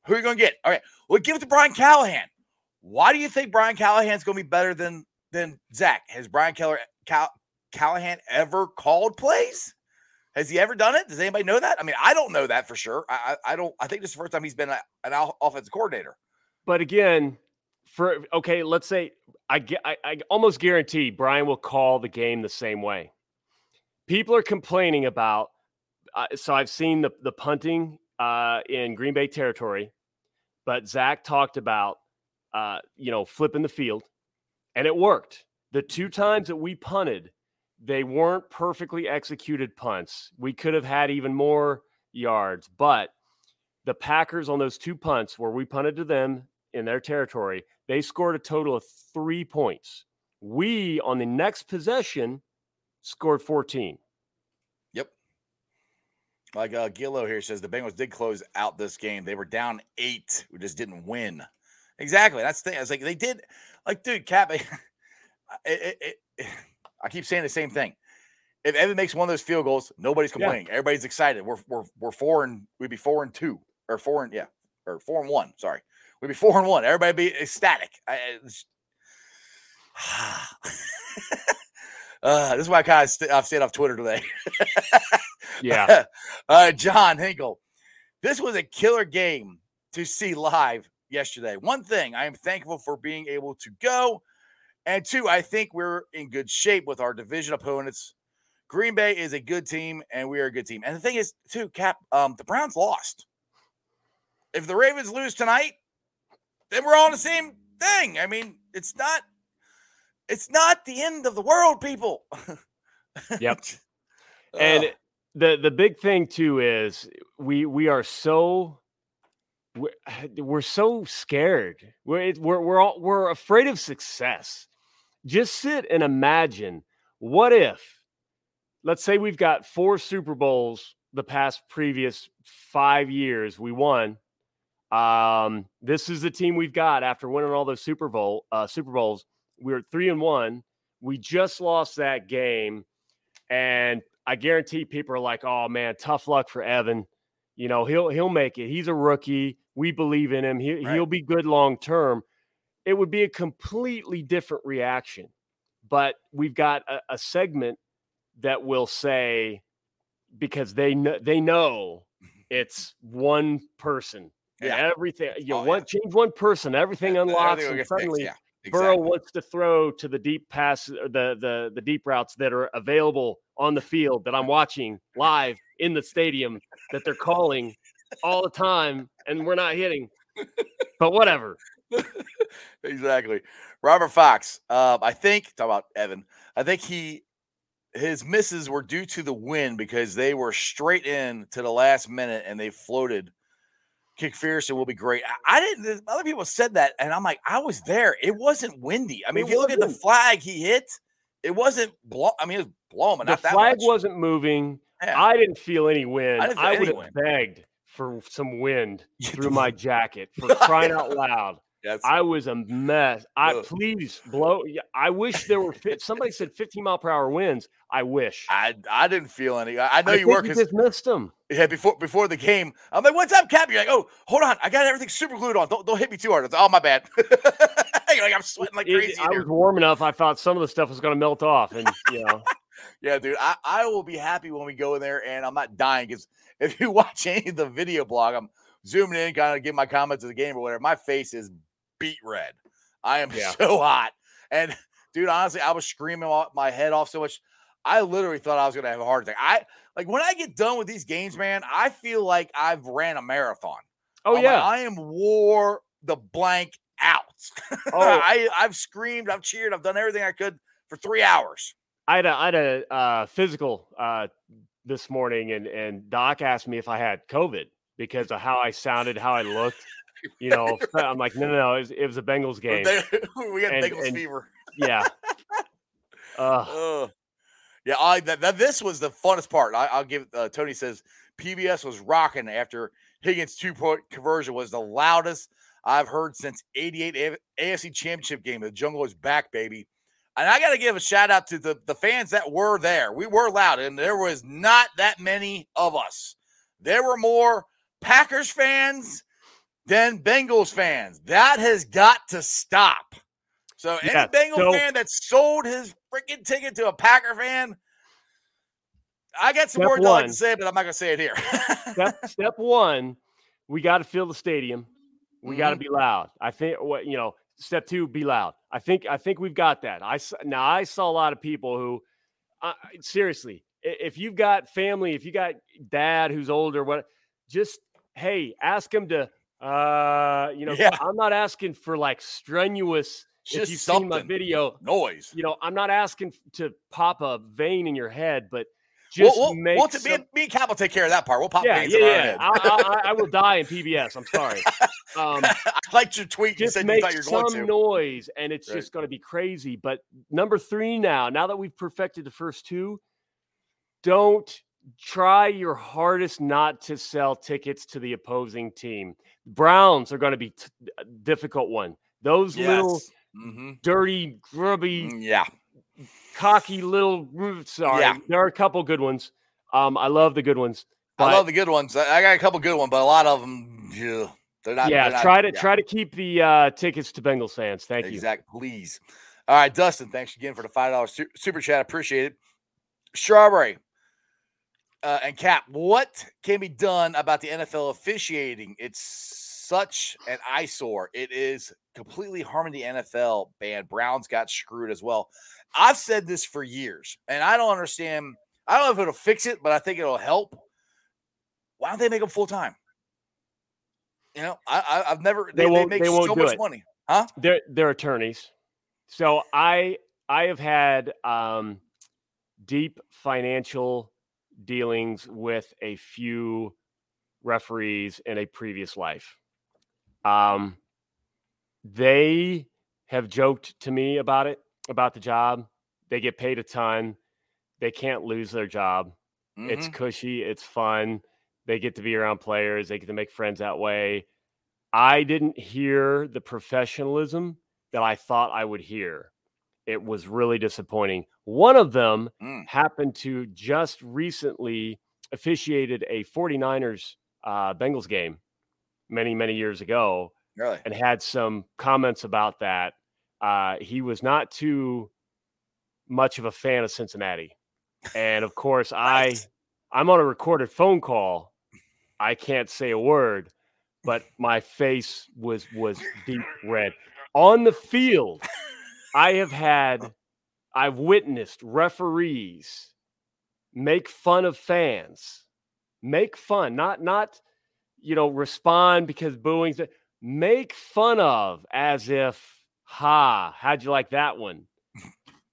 Speaker 2: Who are you going to get? All right. Well, give it to Brian Callahan. Why do you think Brian Callahan's going to be better than than Zac? Has Brian Keller Cal, Callahan ever called plays? Has he ever done it? Does anybody know that? I mean, I don't know that for sure. I I, I don't. I think this is the first time he's been a, an offensive coordinator.
Speaker 3: But again, for okay, let's say I, I I almost guarantee Brian will call the game the same way. People are complaining about. Uh, so I've seen the the punting uh, in Green Bay territory, but Zac talked about uh, you know flipping the field, and it worked. The two times that we punted, they weren't perfectly executed punts. We could have had even more yards, but the Packers on those two punts where we punted to them in their territory, they scored a total of three points. We, on the next possession, scored 14.
Speaker 2: Yep. Like uh, Gillo here says, the Bengals did close out this game. They were down eight. We just didn't win. Exactly. That's the thing. I was like, they did. Like, dude, Cap, [LAUGHS] it, it, it, I keep saying the same thing. If Evan makes one of those field goals, nobody's complaining. Yeah. Everybody's excited. We're, we're, we're four and we'd be four and two or four and, yeah, or four and one. Sorry we'd be four and one. Everybody be ecstatic. I, [SIGHS] [SIGHS] [LAUGHS] uh, this is why I kind of st- I've stayed off Twitter today. [LAUGHS]
Speaker 3: yeah.
Speaker 2: Uh, John Hinkle, this was a killer game to see live yesterday. One thing I am thankful for being able to go, and two, I think we're in good shape with our division opponents. Green Bay is a good team, and we are a good team. And the thing is, too, Cap, um, the Browns lost. If the Ravens lose tonight, then we're all on the same thing. I mean, it's not it's not the end of the world, people. [LAUGHS]
Speaker 3: yep. and the the big thing too is we we are so we're, we're so scared. We're we're we're all, we're afraid of success. Just sit and imagine what if let's say we've got four Super Bowls the past previous 5 years we won um, this is the team we've got after winning all those Super Bowl uh, Super Bowls. We are three and one. We just lost that game, and I guarantee people are like, "Oh man, tough luck for Evan. You know he'll he'll make it. He's a rookie. We believe in him. He, right. He'll be good long term." It would be a completely different reaction, but we've got a, a segment that will say because they know they know it's one person yeah. everything. You oh, want yeah. change one person, everything unlocks, everything and suddenly yeah, exactly. Burrow wants to throw to the deep pass, uh, the the the deep routes that are available on the field that I'm watching live in the stadium that they're calling all the time, and we're not hitting. But whatever. [LAUGHS]
Speaker 2: exactly. Robert Fox. Uh, I think talk about Evan. I think he his misses were due to the wind because they were straight in to the last minute and they floated McPherson will be great. I, I, didn't. Other people said that, and I'm like, I was there. It wasn't windy. I mean, it if you look at the flag he hit, it wasn't blow. I mean, it was blowing.
Speaker 3: The flag wasn't moving. Yeah. I didn't feel any wind. I, I would have begged for some wind [LAUGHS] through my jacket [LAUGHS] for crying out loud.
Speaker 2: Yes.
Speaker 3: I was a mess. I
Speaker 2: Ugh.
Speaker 3: please blow. I wish there were. Somebody said 15 mile per hour winds. I wish.
Speaker 2: I I didn't feel any. I, I know
Speaker 3: I
Speaker 2: you were because
Speaker 3: just missed them.
Speaker 2: Yeah, before before the game, I'm like, "What's up, Cap?" You're like, "Oh, hold on, I got everything super glued on. Don't don't hit me too hard." It's, oh, my bad. [LAUGHS] You're like, I'm sweating like crazy. in
Speaker 3: I was warm enough. I thought some of the stuff was going to melt off, and you know, [LAUGHS]
Speaker 2: Yeah, dude, I, I will be happy when we go in there and I'm not dying because [LAUGHS] if you watch any of the video blog, I'm zooming in, kind of give my comments of the game or whatever. My face is beat red. I am
Speaker 3: Yeah.
Speaker 2: so hot. And dude, honestly, I was screaming my head off so much. I literally thought I was gonna have a heart attack. I like when I get done with these games, man, I feel like I've ran a marathon.
Speaker 3: oh
Speaker 2: I'm like,
Speaker 3: yeah,
Speaker 2: I am wore the blank out. [LAUGHS]
Speaker 3: Oh.
Speaker 2: I, I've screamed, I've cheered, I've done everything I could for three hours.
Speaker 3: I had a, I had a uh, physical uh, this morning, and and Doc asked me if I had COVID because of how I sounded, how I looked. You [LAUGHS] know, I'm like, no, no, no. It was, it was a Bengals game. [LAUGHS]
Speaker 2: We got
Speaker 3: And-
Speaker 2: Bengals
Speaker 3: and-
Speaker 2: fever.
Speaker 3: yeah. Uh.
Speaker 2: Yeah, I that, that this was the funnest part. I, I'll give uh, Tony says PBS was rocking after Higgins two point conversion was the loudest I've heard since '88 A- AFC Championship game. The jungle is back, baby. And I got to give a shout out to the the fans that were there. We were loud, and there was not that many of us. There were more Packers fans than Bengals fans. That has got to stop. So any
Speaker 3: Yeah,
Speaker 2: Bengal
Speaker 3: so-
Speaker 2: fan that sold his freaking ticket to a Packer fan, I got some words I like to say, but I'm not gonna say it here.
Speaker 3: step [LAUGHS] step one, we got to fill the stadium. We got to be loud. I think what you know. Step two, be loud. I think I think we've got that. I now I saw a lot of people who, uh, seriously, if you've got family, if you got dad who's older, what, just hey, ask him to. Uh, you know,
Speaker 2: Yeah.
Speaker 3: I'm not asking for like strenuous. If you've seen my video,
Speaker 2: Noise.
Speaker 3: you know, I'm not asking to pop a vein in your head, but
Speaker 2: We'll,
Speaker 3: just
Speaker 2: we'll,
Speaker 3: make
Speaker 2: we'll
Speaker 3: some-
Speaker 2: me, and- me and Cap will take care of that part. We'll pop
Speaker 3: yeah,
Speaker 2: veins
Speaker 3: yeah,
Speaker 2: in our
Speaker 3: yeah.
Speaker 2: head.
Speaker 3: I, I, I- will [LAUGHS] die in PBS. I'm sorry. Um, [LAUGHS]
Speaker 2: I liked your tweet. You
Speaker 3: just
Speaker 2: said you
Speaker 3: make
Speaker 2: thought you were going
Speaker 3: some
Speaker 2: to.
Speaker 3: noise, and it's
Speaker 2: Right.
Speaker 3: just going to be crazy. But number three now, now that we've perfected the first two, don't try your hardest not to sell tickets to the opposing team. Browns are going to be t- a difficult one. Those little
Speaker 2: Yes. Mm-hmm.
Speaker 3: dirty, grubby,
Speaker 2: Yeah.
Speaker 3: cocky little. Sorry,
Speaker 2: Yeah.
Speaker 3: there are a couple good ones. Um, I love the good ones.
Speaker 2: I love the good ones. I got a couple good ones, but a lot of them, yeah, they're not.
Speaker 3: yeah,
Speaker 2: they're not-
Speaker 3: try to
Speaker 2: yeah.
Speaker 3: try to keep the uh, tickets to Bengals fans. Thank you.
Speaker 2: Exact. Please. All right, Dustin. Thanks again for the five dollars super chat. Appreciate it. Strawberry uh, and Cap. What can be done about the NFL officiating? It's such an eyesore. It is completely harming the NFL. Ban Browns got screwed as well. I've said this for years, and I don't understand. I don't know if it'll fix it, but I think it'll help. Why don't they make them full time? You know, I, I I've never
Speaker 3: They
Speaker 2: they, they
Speaker 3: won't-
Speaker 2: make
Speaker 3: they won't
Speaker 2: so much
Speaker 3: it.
Speaker 2: money, huh?
Speaker 3: They're they're attorneys. So I I have had um, deep financial dealings with a few referees in a previous life. Um, they have joked to me about it, about the job. They get paid a ton. They can't lose their job. It's
Speaker 2: Mhm.
Speaker 3: cushy. It's fun. They get to be around players. They get to make friends that way. I didn't hear the professionalism that I thought I would hear. It was really disappointing. One of them
Speaker 2: Mm.
Speaker 3: happened to just recently officiated a 49ers uh, Bengals game many, many years ago
Speaker 2: Really?
Speaker 3: and had some comments about that. Uh, he was not too much of a fan of Cincinnati. And of course. I I'm on a recorded phone call. I can't say a word, but my face was was deep red. On the field, I have had [LAUGHS] I've witnessed referees make fun of fans. Make fun, not not you know, respond because booing make fun of as if ha, how'd you like that one?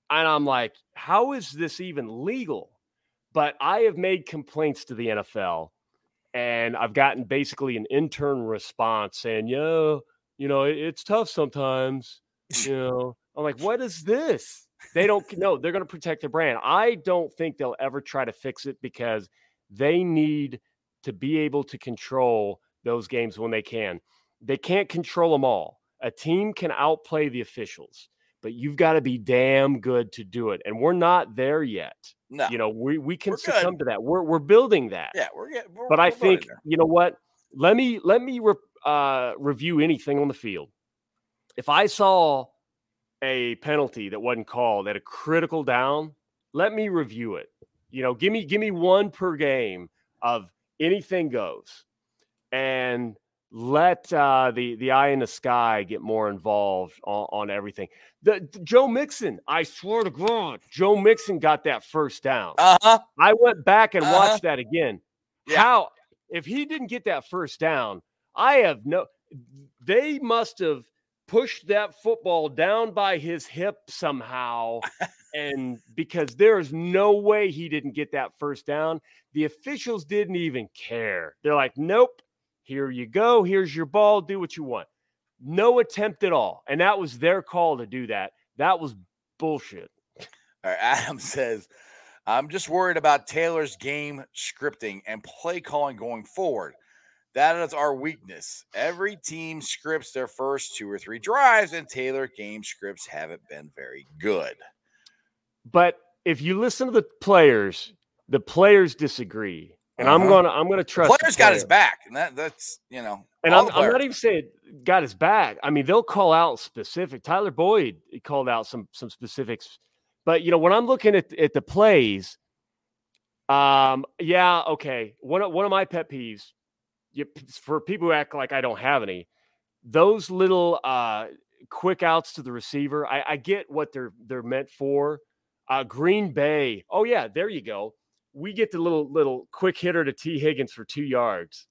Speaker 3: And I'm like, how is this even legal? But I have made complaints to the NFL and I've gotten basically an intern response saying, yeah, you know, it- it's tough sometimes. You [LAUGHS] know, I'm like, what is this? They don't know. They're going to protect their brand. I don't think they'll ever try to fix it because they need to be able to control those games when they can. They can't control them all. A team can outplay the officials, but you've got to be damn good to do it. And we're not there yet.
Speaker 2: No.
Speaker 3: You know, we, we can succumb to that. We're, we're building that.
Speaker 2: yeah, we're getting.
Speaker 3: But I
Speaker 2: we're going
Speaker 3: think you know what? Let me let me re- uh, review anything on the field. If I saw a penalty that wasn't called at a critical down, let me review it. You know, give me give me one per game of anything goes, and let uh, the the eye in the sky get more involved on, on everything. The, the- Joe Mixon, I swear to God, Joe Mixon got that first down.
Speaker 2: Uh huh.
Speaker 3: I went back and
Speaker 2: Uh-huh.
Speaker 3: watched that again.
Speaker 2: Yeah.
Speaker 3: How if he didn't get that first down, I have no they must have pushed that football down by his hip somehow [LAUGHS] and because there's no way he didn't get that first down. The officials didn't even care. They're like, "Nope. Here you go. Here's your ball. Do what you want." No attempt at all. And that was their call to do that. That was bullshit.
Speaker 2: All right, [LAUGHS] Adam says, I'm just worried about Taylor's game scripting and play calling going forward. That is our weakness. Every team scripts their first two or three drives, and Taylor game scripts haven't been very good.
Speaker 3: But if you listen to the players, the players disagree. And I'm
Speaker 2: Uh-huh.
Speaker 3: gonna I'm gonna
Speaker 2: The
Speaker 3: trust the
Speaker 2: players got his back, and that, that's you know.
Speaker 3: And I'm, I'm not even saying got his back. I mean, they'll call out specific. Tyler Boyd called out some some specifics, but you know when I'm looking at at the plays, um, yeah, okay. One of one of my pet peeves, you, for people who act like I don't have any, those little uh quick outs to the receiver. I, I get what they're they're meant for. Uh, Green Bay. Oh yeah, there you go. We get the little little quick hitter to Tee Higgins for two yards.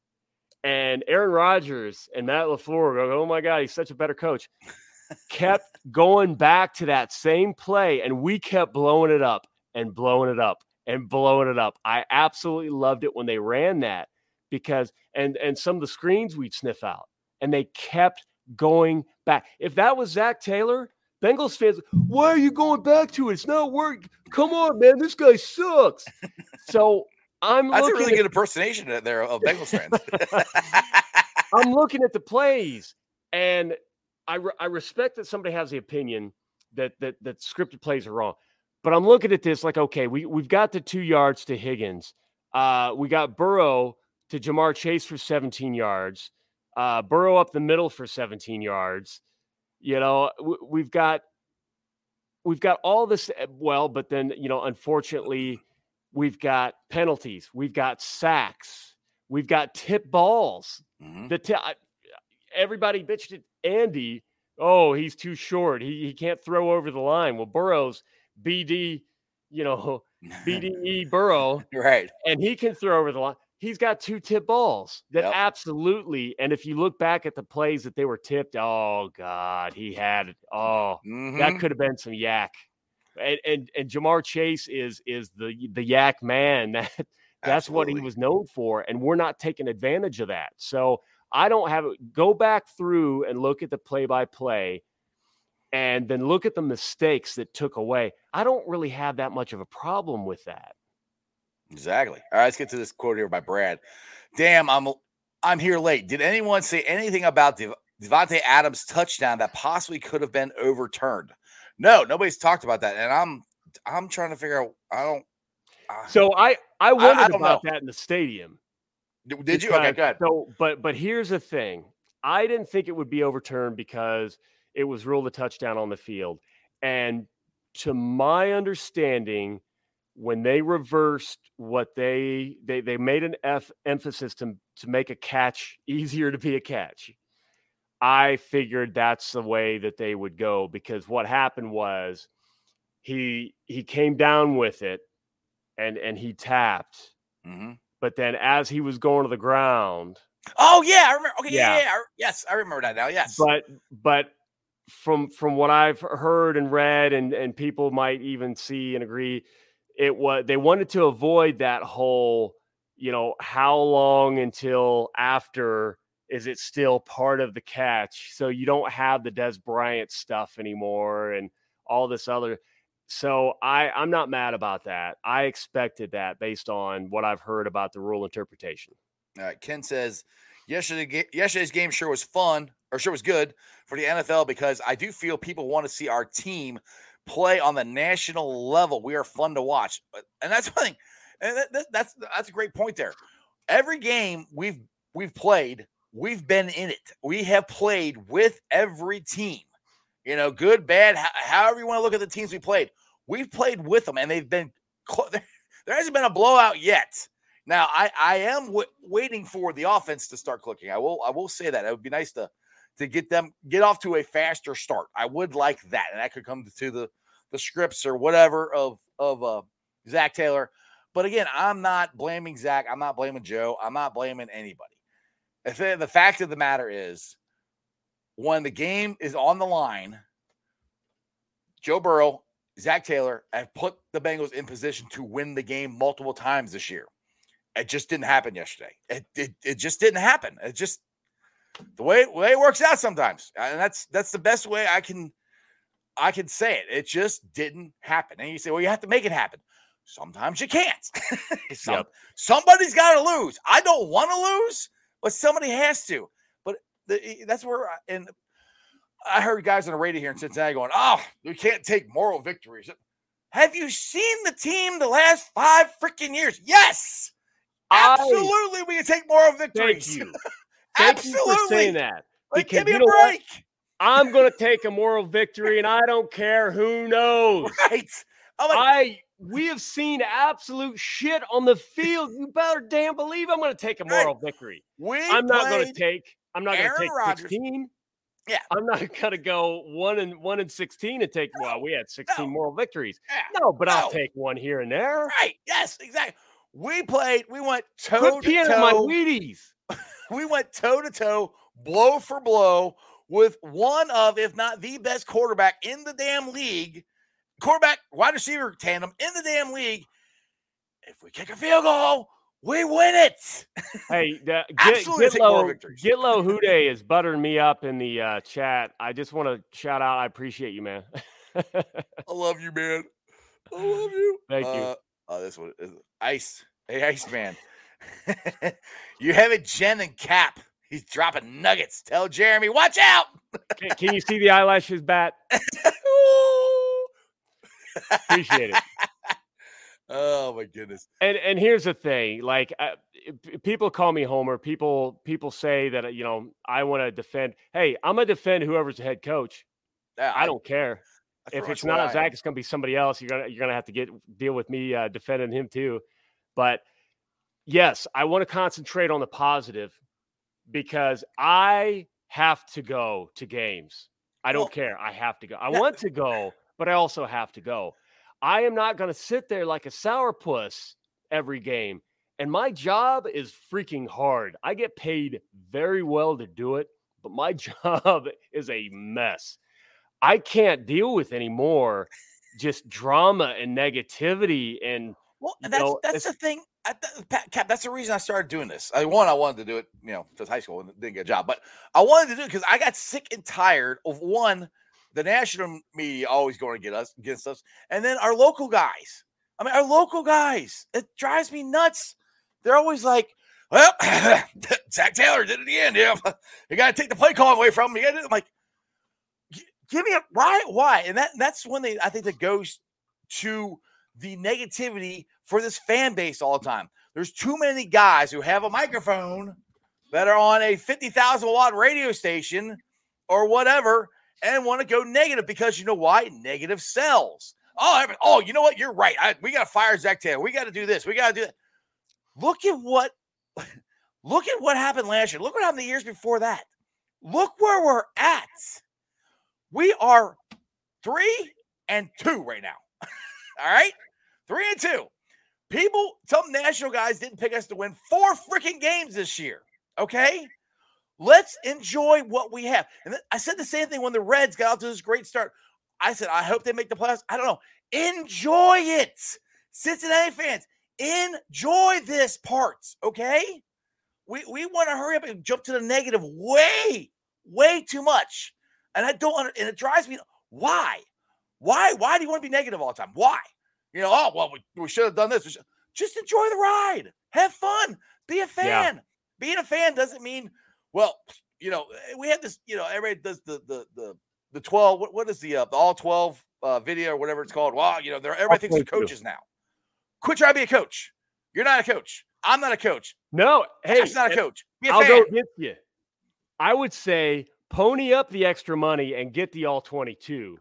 Speaker 3: And Aaron Rodgers and Matt LaFleur go, oh my God, he's such a better coach. kept going back to that same play, and we kept blowing it up and blowing it up and blowing it up. I absolutely loved it when they ran that because and and some of the screens we'd sniff out, and they kept going back. If that was Zac Taylor, Bengals fans, why are you going back to it? It's not working. Come on, man, this guy sucks. [LAUGHS] so I'm
Speaker 2: That's a really
Speaker 3: at
Speaker 2: good impersonation there of Bengals fans. [LAUGHS]
Speaker 3: I'm looking at the plays, and I re- I respect that somebody has the opinion that that that scripted plays are wrong, but I'm looking at this like, okay, we we've got the two yards to Higgins, uh, we got Burrow to Ja'Marr Chase for 17 yards, uh, Burrow up the middle for 17 yards. You know, we've got we've got all this eh, well, but then you know, unfortunately, we've got penalties, we've got sacks, we've got tip balls.
Speaker 2: Mhm.
Speaker 3: The t- everybody bitched at Andy. Oh, he's too short. He he can't throw over the line. Well, Burrow's BD, you know, [LAUGHS] BDE Burrow,
Speaker 2: right.
Speaker 3: and he can throw over the line. He's got two tip balls that
Speaker 2: Yep.
Speaker 3: absolutely. And if you look back at the plays that they were tipped, oh God, he had it. Oh,
Speaker 2: Mhm.
Speaker 3: that could have been some YAC. And and, and Ja'Marr Chase is is the the YAC man. [LAUGHS] That that's what he was known for, and we're not taking advantage of that. So I don't have it. Go back through and look at the play by play, and then look at the mistakes that took away. I don't really have that much of a problem with that.
Speaker 2: Exactly. All right, let's get to this quote here by Brad. Damn, I'm I'm here late. Did anyone say anything about Dev- Davante Adams' touchdown that possibly could have been overturned? No, nobody's talked about that, and I'm I'm trying to figure out. I don't. uh,
Speaker 3: So I I wondered
Speaker 2: don't
Speaker 3: about
Speaker 2: know.
Speaker 3: that in the stadium.
Speaker 2: d- did you? Okay,
Speaker 3: because-
Speaker 2: go.
Speaker 3: So, but but here's the thing: I didn't think it would be overturned because it was ruled a touchdown on the field, and to my understanding, when they reversed what they they they made an F emphasis to to make a catch [LAUGHS] easier to be a catch. I figured that's the way that they would go because what happened was he he came down with it and and he tapped
Speaker 2: hmm
Speaker 3: but then as he was going to the ground
Speaker 2: Oh yeah, I remember. Okay, yeah,
Speaker 3: Yeah.
Speaker 2: yeah, yeah, I- yes, I remember that now. Yes,
Speaker 3: but but from from what i've heard and read and and people might even see and agree it was they wanted to avoid that whole you know how long until after is it still part of the catch? So you don't have the dez bryant stuff anymore and all this other so i i'm not mad about that. I expected that based on what i've heard about the rule interpretation.
Speaker 2: Ken says yesterday yesterday's game sure was fun or sure was good for the NFL because I do feel people want to see our team play on the national level. We are fun to watch, and that's [LAUGHS] one thing. And that, that- that's that's a great point there. Every game we've we've played, we've been in it. We have played with every team. You know, good, bad, ho- however you want to look at the teams we played. We've played with them, and they've been. clo- [LAUGHS] There hasn't been a blowout yet. Now, I I am w- waiting for the offense to start clicking. I will I will say that it would be nice to to get them get off to a faster start. I would like that, and that could come to the the scripts or whatever of of uh, Zac Taylor. But again, I'm not blaming Zac. I'm not blaming Joe. I'm not blaming anybody. The fa- the fact of the matter is, when the game is on the line, Joe Burrow, Zac Taylor have put the Bengals in position to win the game multiple times this year. It just didn't happen yesterday. It it, it just didn't happen. It just the way way it works out sometimes, and that's that's the best way I can I can say it. It just didn't happen. And you say, well, you have to make it happen. Sometimes you can't. [LAUGHS] Some-
Speaker 3: Yep.
Speaker 2: Somebody's got to lose. I don't want to lose, but somebody has to. But the, that's where, I, and I heard guys on the radio here in Cincinnati going, "Oh, we can't take moral victories." Have you seen the team the last five freaking years? Yes,
Speaker 3: I-
Speaker 2: absolutely. we can take moral victories.
Speaker 3: Thank you. [LAUGHS] Thank
Speaker 2: absolutely.
Speaker 3: you for saying that.
Speaker 2: Like, give me a
Speaker 3: know what?
Speaker 2: break.
Speaker 3: I'm going to take a moral victory, and I don't care who [LAUGHS] knows.
Speaker 2: Right. Like,
Speaker 3: I we have seen absolute shit on the field. You better damn believe I'm going to take a
Speaker 2: Right.
Speaker 3: moral victory.
Speaker 2: we
Speaker 3: I'm not going to take. I'm not going to take
Speaker 2: Rodgers.
Speaker 3: 16.
Speaker 2: Yeah.
Speaker 3: I'm not [LAUGHS] going to go one and one and 16 and take. Well, we had 16
Speaker 2: no.
Speaker 3: moral victories.
Speaker 2: Yeah,
Speaker 3: No, but I'll take one here and there.
Speaker 2: Right. Yes, exactly. We played, we went toe
Speaker 3: Quit
Speaker 2: to
Speaker 3: in my
Speaker 2: toe.
Speaker 3: Wheaties.
Speaker 2: We went toe to toe, blow for blow with one of, if not the best quarterback in the damn league, quarterback, wide receiver tandem in the damn league. If we kick a field goal, we win it.
Speaker 3: Hey, the, [LAUGHS] get,
Speaker 2: more
Speaker 3: Gitlow,
Speaker 2: victories.
Speaker 3: Gitlow Hude is buttering me up in the uh, chat. I just want to shout out. I appreciate you, man.
Speaker 2: I love you, man. I love [LAUGHS] you.
Speaker 3: Thank you.
Speaker 2: Uh, oh, this one is Ice. Hey, Ice Man. [LAUGHS] you have it, Jen and Cap. He's dropping nuggets. Tell Jeremy, watch out.
Speaker 3: can, can you see the eyelashes, Bat? [LAUGHS] Appreciate it.
Speaker 2: oh my goodness.
Speaker 3: And and here's the thing, like uh, people call me Homer. People people say that you know I want to defend. Hey, I'm gonna defend whoever's the head coach.
Speaker 2: Yeah,
Speaker 3: I don't care if it's not
Speaker 2: Zac.
Speaker 3: It's gonna be somebody else. You're gonna you're gonna have to get deal with me uh, defending him too. But yes, I want to concentrate on the positive because I have to go to games. I don't
Speaker 2: Well,
Speaker 3: care. I have to go. I want to go, but I also have to go. I am not going to sit there like a sourpuss every game. And my job is freaking hard. I get paid very well to do it, but my [LAUGHS] job is a mess. I can't deal with any more just drama and negativity and
Speaker 2: Well,
Speaker 3: you
Speaker 2: that's
Speaker 3: know,
Speaker 2: that's the thing. Th- uh, Pat, Cap, that's the reason I started doing this. I one, I wanted to do it, you know, because high school and didn't get a job, but I wanted to do it because I got sick and tired of one, the national media always going to get us against us, and then our local guys. I mean, our local guys. It drives me nuts. They're always like, "Well, [LAUGHS] Zac Taylor did it again. Yeah, you got to take the play call away from him. You got to." I'm like, "Give me a why? Why?" And that that's when they I think that goes to the negativity for this fan base all the time. There's too many guys who have a microphone that are on a 50,000 watt radio station or whatever and want to go negative because you know why? Negative sells. Oh, oh, you know what? You're right. I, we got to fire Zac Taylor. We got to do this. We got to do that. Look at what [LAUGHS] look at what happened last year. Look what happened the years before that. Look where we're at. We are three and two right now. [LAUGHS] All right. Three and two. People, some national guys didn't pick us to win four freaking games this year. Okay. Let's enjoy what we have. And then I said the same thing when the Reds got out to this great start. I said, I hope they make the playoffs. I don't know. Enjoy it. Cincinnati fans, enjoy this part. Okay. We, we want to hurry up and jump to the negative way, way too much. And I don't, and it drives me. Why? Why? Why do you want to be negative all the time? Why? You know, oh, well, we, we should have done this. Just enjoy the ride. Have fun. Be a fan. being a fan doesn't mean well, you know, eh, we had this, you know, everybody does the the the the 12 what, what is the uh, the all 12 uh, video or whatever it's called. Wow, you know, there everybody thinks they're
Speaker 3: 22.
Speaker 2: coaches now. Quit trying to be a coach. You're not a coach. I'm not a coach.
Speaker 3: No, hey,
Speaker 2: That's not a coach. Be a
Speaker 3: I'll
Speaker 2: fan.
Speaker 3: go against you. I would say pony up the extra money and get the all 22.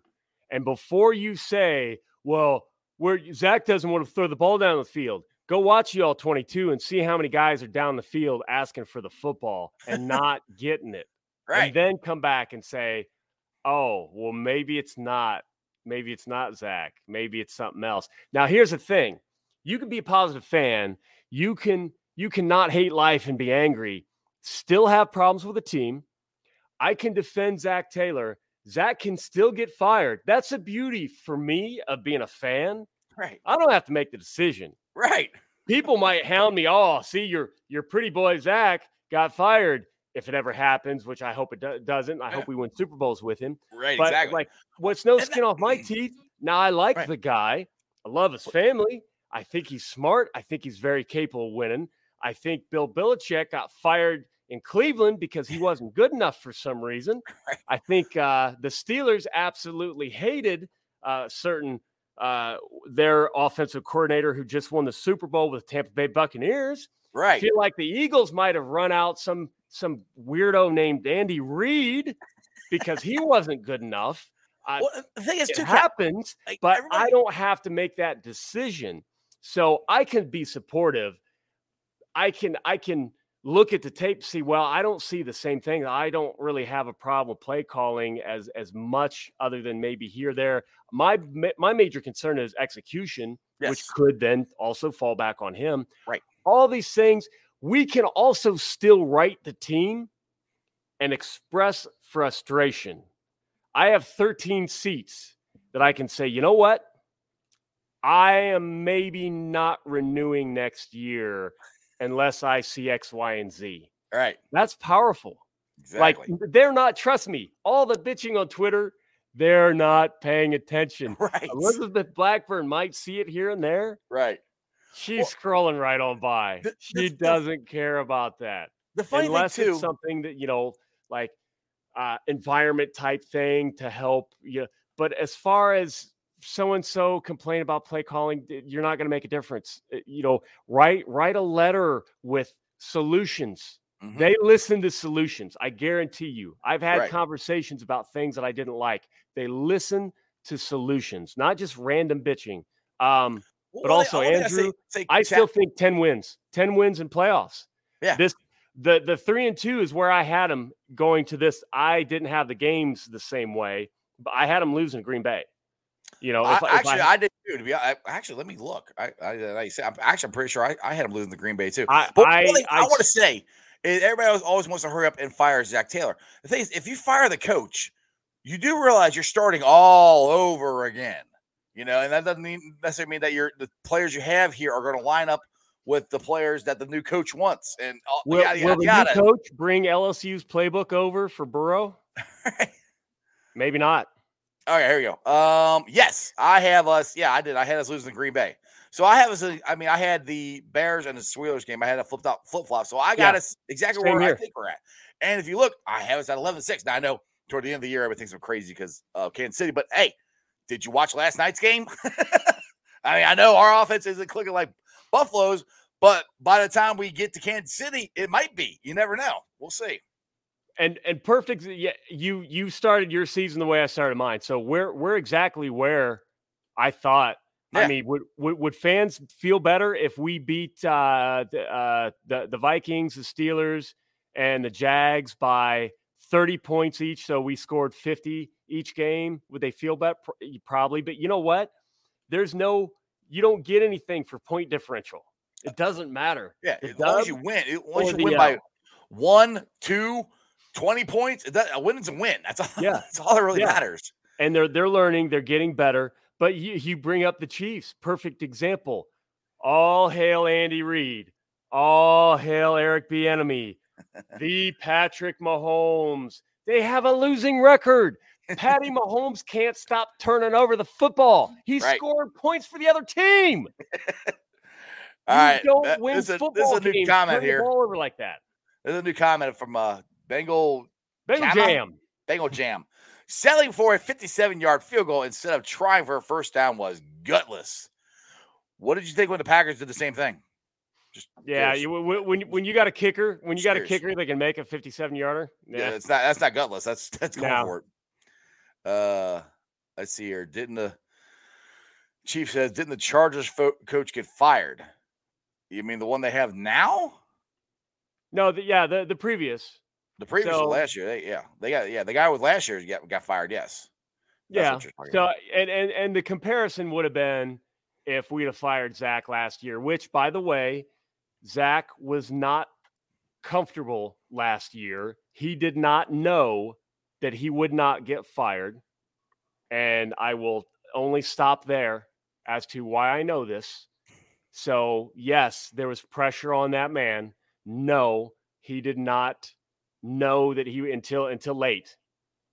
Speaker 3: And before you say, well, where Zac doesn't want to throw the ball down the field, go watch you all 22 and see how many guys are down the field asking for the football and [LAUGHS] not getting it.
Speaker 2: right.
Speaker 3: And then come back and say, oh, well, maybe it's not. Maybe it's not Zac. Maybe it's something else. Now, here's the thing you can be a positive fan. You can you cannot hate life and be angry, still have problems with the team. I can defend Zac Taylor. Zac can still get fired. That's the beauty for me of being a fan.
Speaker 2: right.
Speaker 3: I don't have to make the decision.
Speaker 2: Right.
Speaker 3: People might hound me. Oh, see, your your pretty boy Zac got fired. If it ever happens, which I hope it do- doesn't, I
Speaker 2: Yeah.
Speaker 3: hope we win Super Bowls with him.
Speaker 2: Right.
Speaker 3: But
Speaker 2: exactly.
Speaker 3: like, what's no skin off my teeth? Now I like
Speaker 2: Right.
Speaker 3: the guy. I love his family. I think he's smart. I think he's very capable of winning. I think Bill Belichick got fired in Cleveland because he wasn't good enough for some reason. [LAUGHS] I think uh, the Steelers absolutely hated uh, certain uh, their offensive coordinator who just won the Super Bowl with Tampa Bay Buccaneers.
Speaker 2: Right.
Speaker 3: I feel like the Eagles might have run out some some weirdo named Andy Reid because he wasn't good enough. I-
Speaker 2: Well, the thing is,
Speaker 3: it
Speaker 2: too,
Speaker 3: happens,
Speaker 2: like,
Speaker 3: but I don't have to make that decision. So I can be supportive. I can I can look at the tape, see, well, I don't see the same thing. I don't really have a problem play calling as as much other than maybe here there. My my major concern is execution, which could then also fall back on him.
Speaker 2: Right.
Speaker 3: All these things, we can also still write the team and express frustration. I have 13 seats that I can say, you know what? I am maybe not renewing next year unless I see X, Y, and Z.
Speaker 2: Right.
Speaker 3: That's powerful.
Speaker 2: Exactly.
Speaker 3: Like they're not, trust me, all the bitching on Twitter, they're not paying [LAUGHS] attention.
Speaker 2: right.
Speaker 3: Elizabeth Blackburn might see it here and there.
Speaker 2: Right.
Speaker 3: She's scrolling right on by.
Speaker 2: the-
Speaker 3: she
Speaker 2: the-
Speaker 3: doesn't care about that
Speaker 2: The funny
Speaker 3: unless
Speaker 2: thing too.
Speaker 3: it's something that you know like uh environment type thing to help you but as far as so and so complain about play calling you're not going to make a difference Uh, you know write write a letter with solutions
Speaker 2: Mhm.
Speaker 3: they listen to solutions i guarantee you i've had
Speaker 2: Right.
Speaker 3: conversations about things that i didn't like they listen to solutions not just random bitching um but
Speaker 2: Well,
Speaker 3: also,
Speaker 2: only I
Speaker 3: Andrew,
Speaker 2: say,
Speaker 3: I still think 10 wins, 10 wins in playoffs.
Speaker 2: Yeah.
Speaker 3: This the the 3 and 2 is where I had them going to this. I didn't have the games the same way, but I had them losing to Green Bay. You know, if, I- if
Speaker 2: actually,
Speaker 3: I,
Speaker 2: I, did too. To be I, actually, let me look. I, I, say, I'm actually, I'm pretty sure I, I had him losing the Green Bay too.
Speaker 3: I,
Speaker 2: But
Speaker 3: I,
Speaker 2: I, want to say everybody always, always wants to hurry up and fire Zac Taylor. The thing is, if you fire the coach, you do realize you're starting all over again. You know, and that doesn't mean, necessarily mean that you're the players you have here are going to line up with the players that the new coach wants. And all,
Speaker 3: will,
Speaker 2: yada,
Speaker 3: will
Speaker 2: yada,
Speaker 3: the
Speaker 2: yada.
Speaker 3: new coach bring LSU's playbook over for Burrow? [LAUGHS] Maybe not.
Speaker 2: Okay, here we go. Um, yes, I have us. Yeah, I did. I had us losing to Green Bay. So I have us. uh, I mean, I had the Bears and the Steelers game. I had a flipped up flip flop. So I got
Speaker 3: Yeah,
Speaker 2: us exactly
Speaker 3: same
Speaker 2: where I think we're at. And if you look, I have us at 11 6. Now I know toward the end of the year, everything's so crazy because of Kansas City. But hey, did you watch last night's game? [LAUGHS] I mean, I know our offense isn't clicking like Buffalo's, but by the time we get to Kansas City, it might be. You never know. We'll see.
Speaker 3: And and perfect yeah you you started your season the way i started mine so we're we're exactly where i thought
Speaker 2: Yeah.
Speaker 3: i mean would, would would fans feel better if we beat uh the uh the, the vikings the steelers and the jags by 30 points each so we scored 50 each game? Would they feel better probably but you know what? There's no you don't get anything for point differential. It doesn't matter.
Speaker 2: Yeah, as long as you win, as
Speaker 3: or
Speaker 2: you
Speaker 3: the
Speaker 2: win by one, two, 20 points, that, a win is a win. That's all.
Speaker 3: Yeah. [LAUGHS]
Speaker 2: That's all that really
Speaker 3: Yeah.
Speaker 2: matters.
Speaker 3: and they're they're learning, they're getting better. But you, you bring up the Chiefs, perfect example. All hail Andy Reid. All hail Eric Bieniemy. [LAUGHS] the Patrick Mahomes. They have a losing record. Patty [LAUGHS] Mahomes can't stop turning over the football. He
Speaker 2: Right.
Speaker 3: scored points for the other team.
Speaker 2: All
Speaker 3: you
Speaker 2: right.
Speaker 3: don't
Speaker 2: that-
Speaker 3: win
Speaker 2: this, is a,
Speaker 3: football
Speaker 2: this is a new comment here.
Speaker 3: over like that.
Speaker 2: There's a new comment from uh, Bengal
Speaker 3: Bengal? Jam.
Speaker 2: Bengal Jam. Selling for a 57 yard field goal instead of trying for a first down was gutless. What did you think when the Packers did the same thing? Just
Speaker 3: Yeah, you, when when- you got a kicker, when you got a kicker that can make a 57 yarder.
Speaker 2: yeah,
Speaker 3: Yeah.
Speaker 2: it's not that's not gutless. That's that's going
Speaker 3: No.
Speaker 2: for it. Uh, let's see here. Didn't the chief says didn't the Chargers fo- coach get fired? You mean the one they have now?
Speaker 3: No, the, yeah, the the previous.
Speaker 2: The previous
Speaker 3: So-
Speaker 2: last year, they, yeah, they got yeah the guy with last year got got fired. Yes, That's
Speaker 3: Yeah.
Speaker 2: what you're talking
Speaker 3: So
Speaker 2: about.
Speaker 3: and and and the comparison would have been if we'd have fired Zac last year, which by the way, Zac was not comfortable last year. He did not know that he would not get fired. And I will only stop there as to why I know this. So, yes, there was pressure on that man. No, he did not know that he until until late.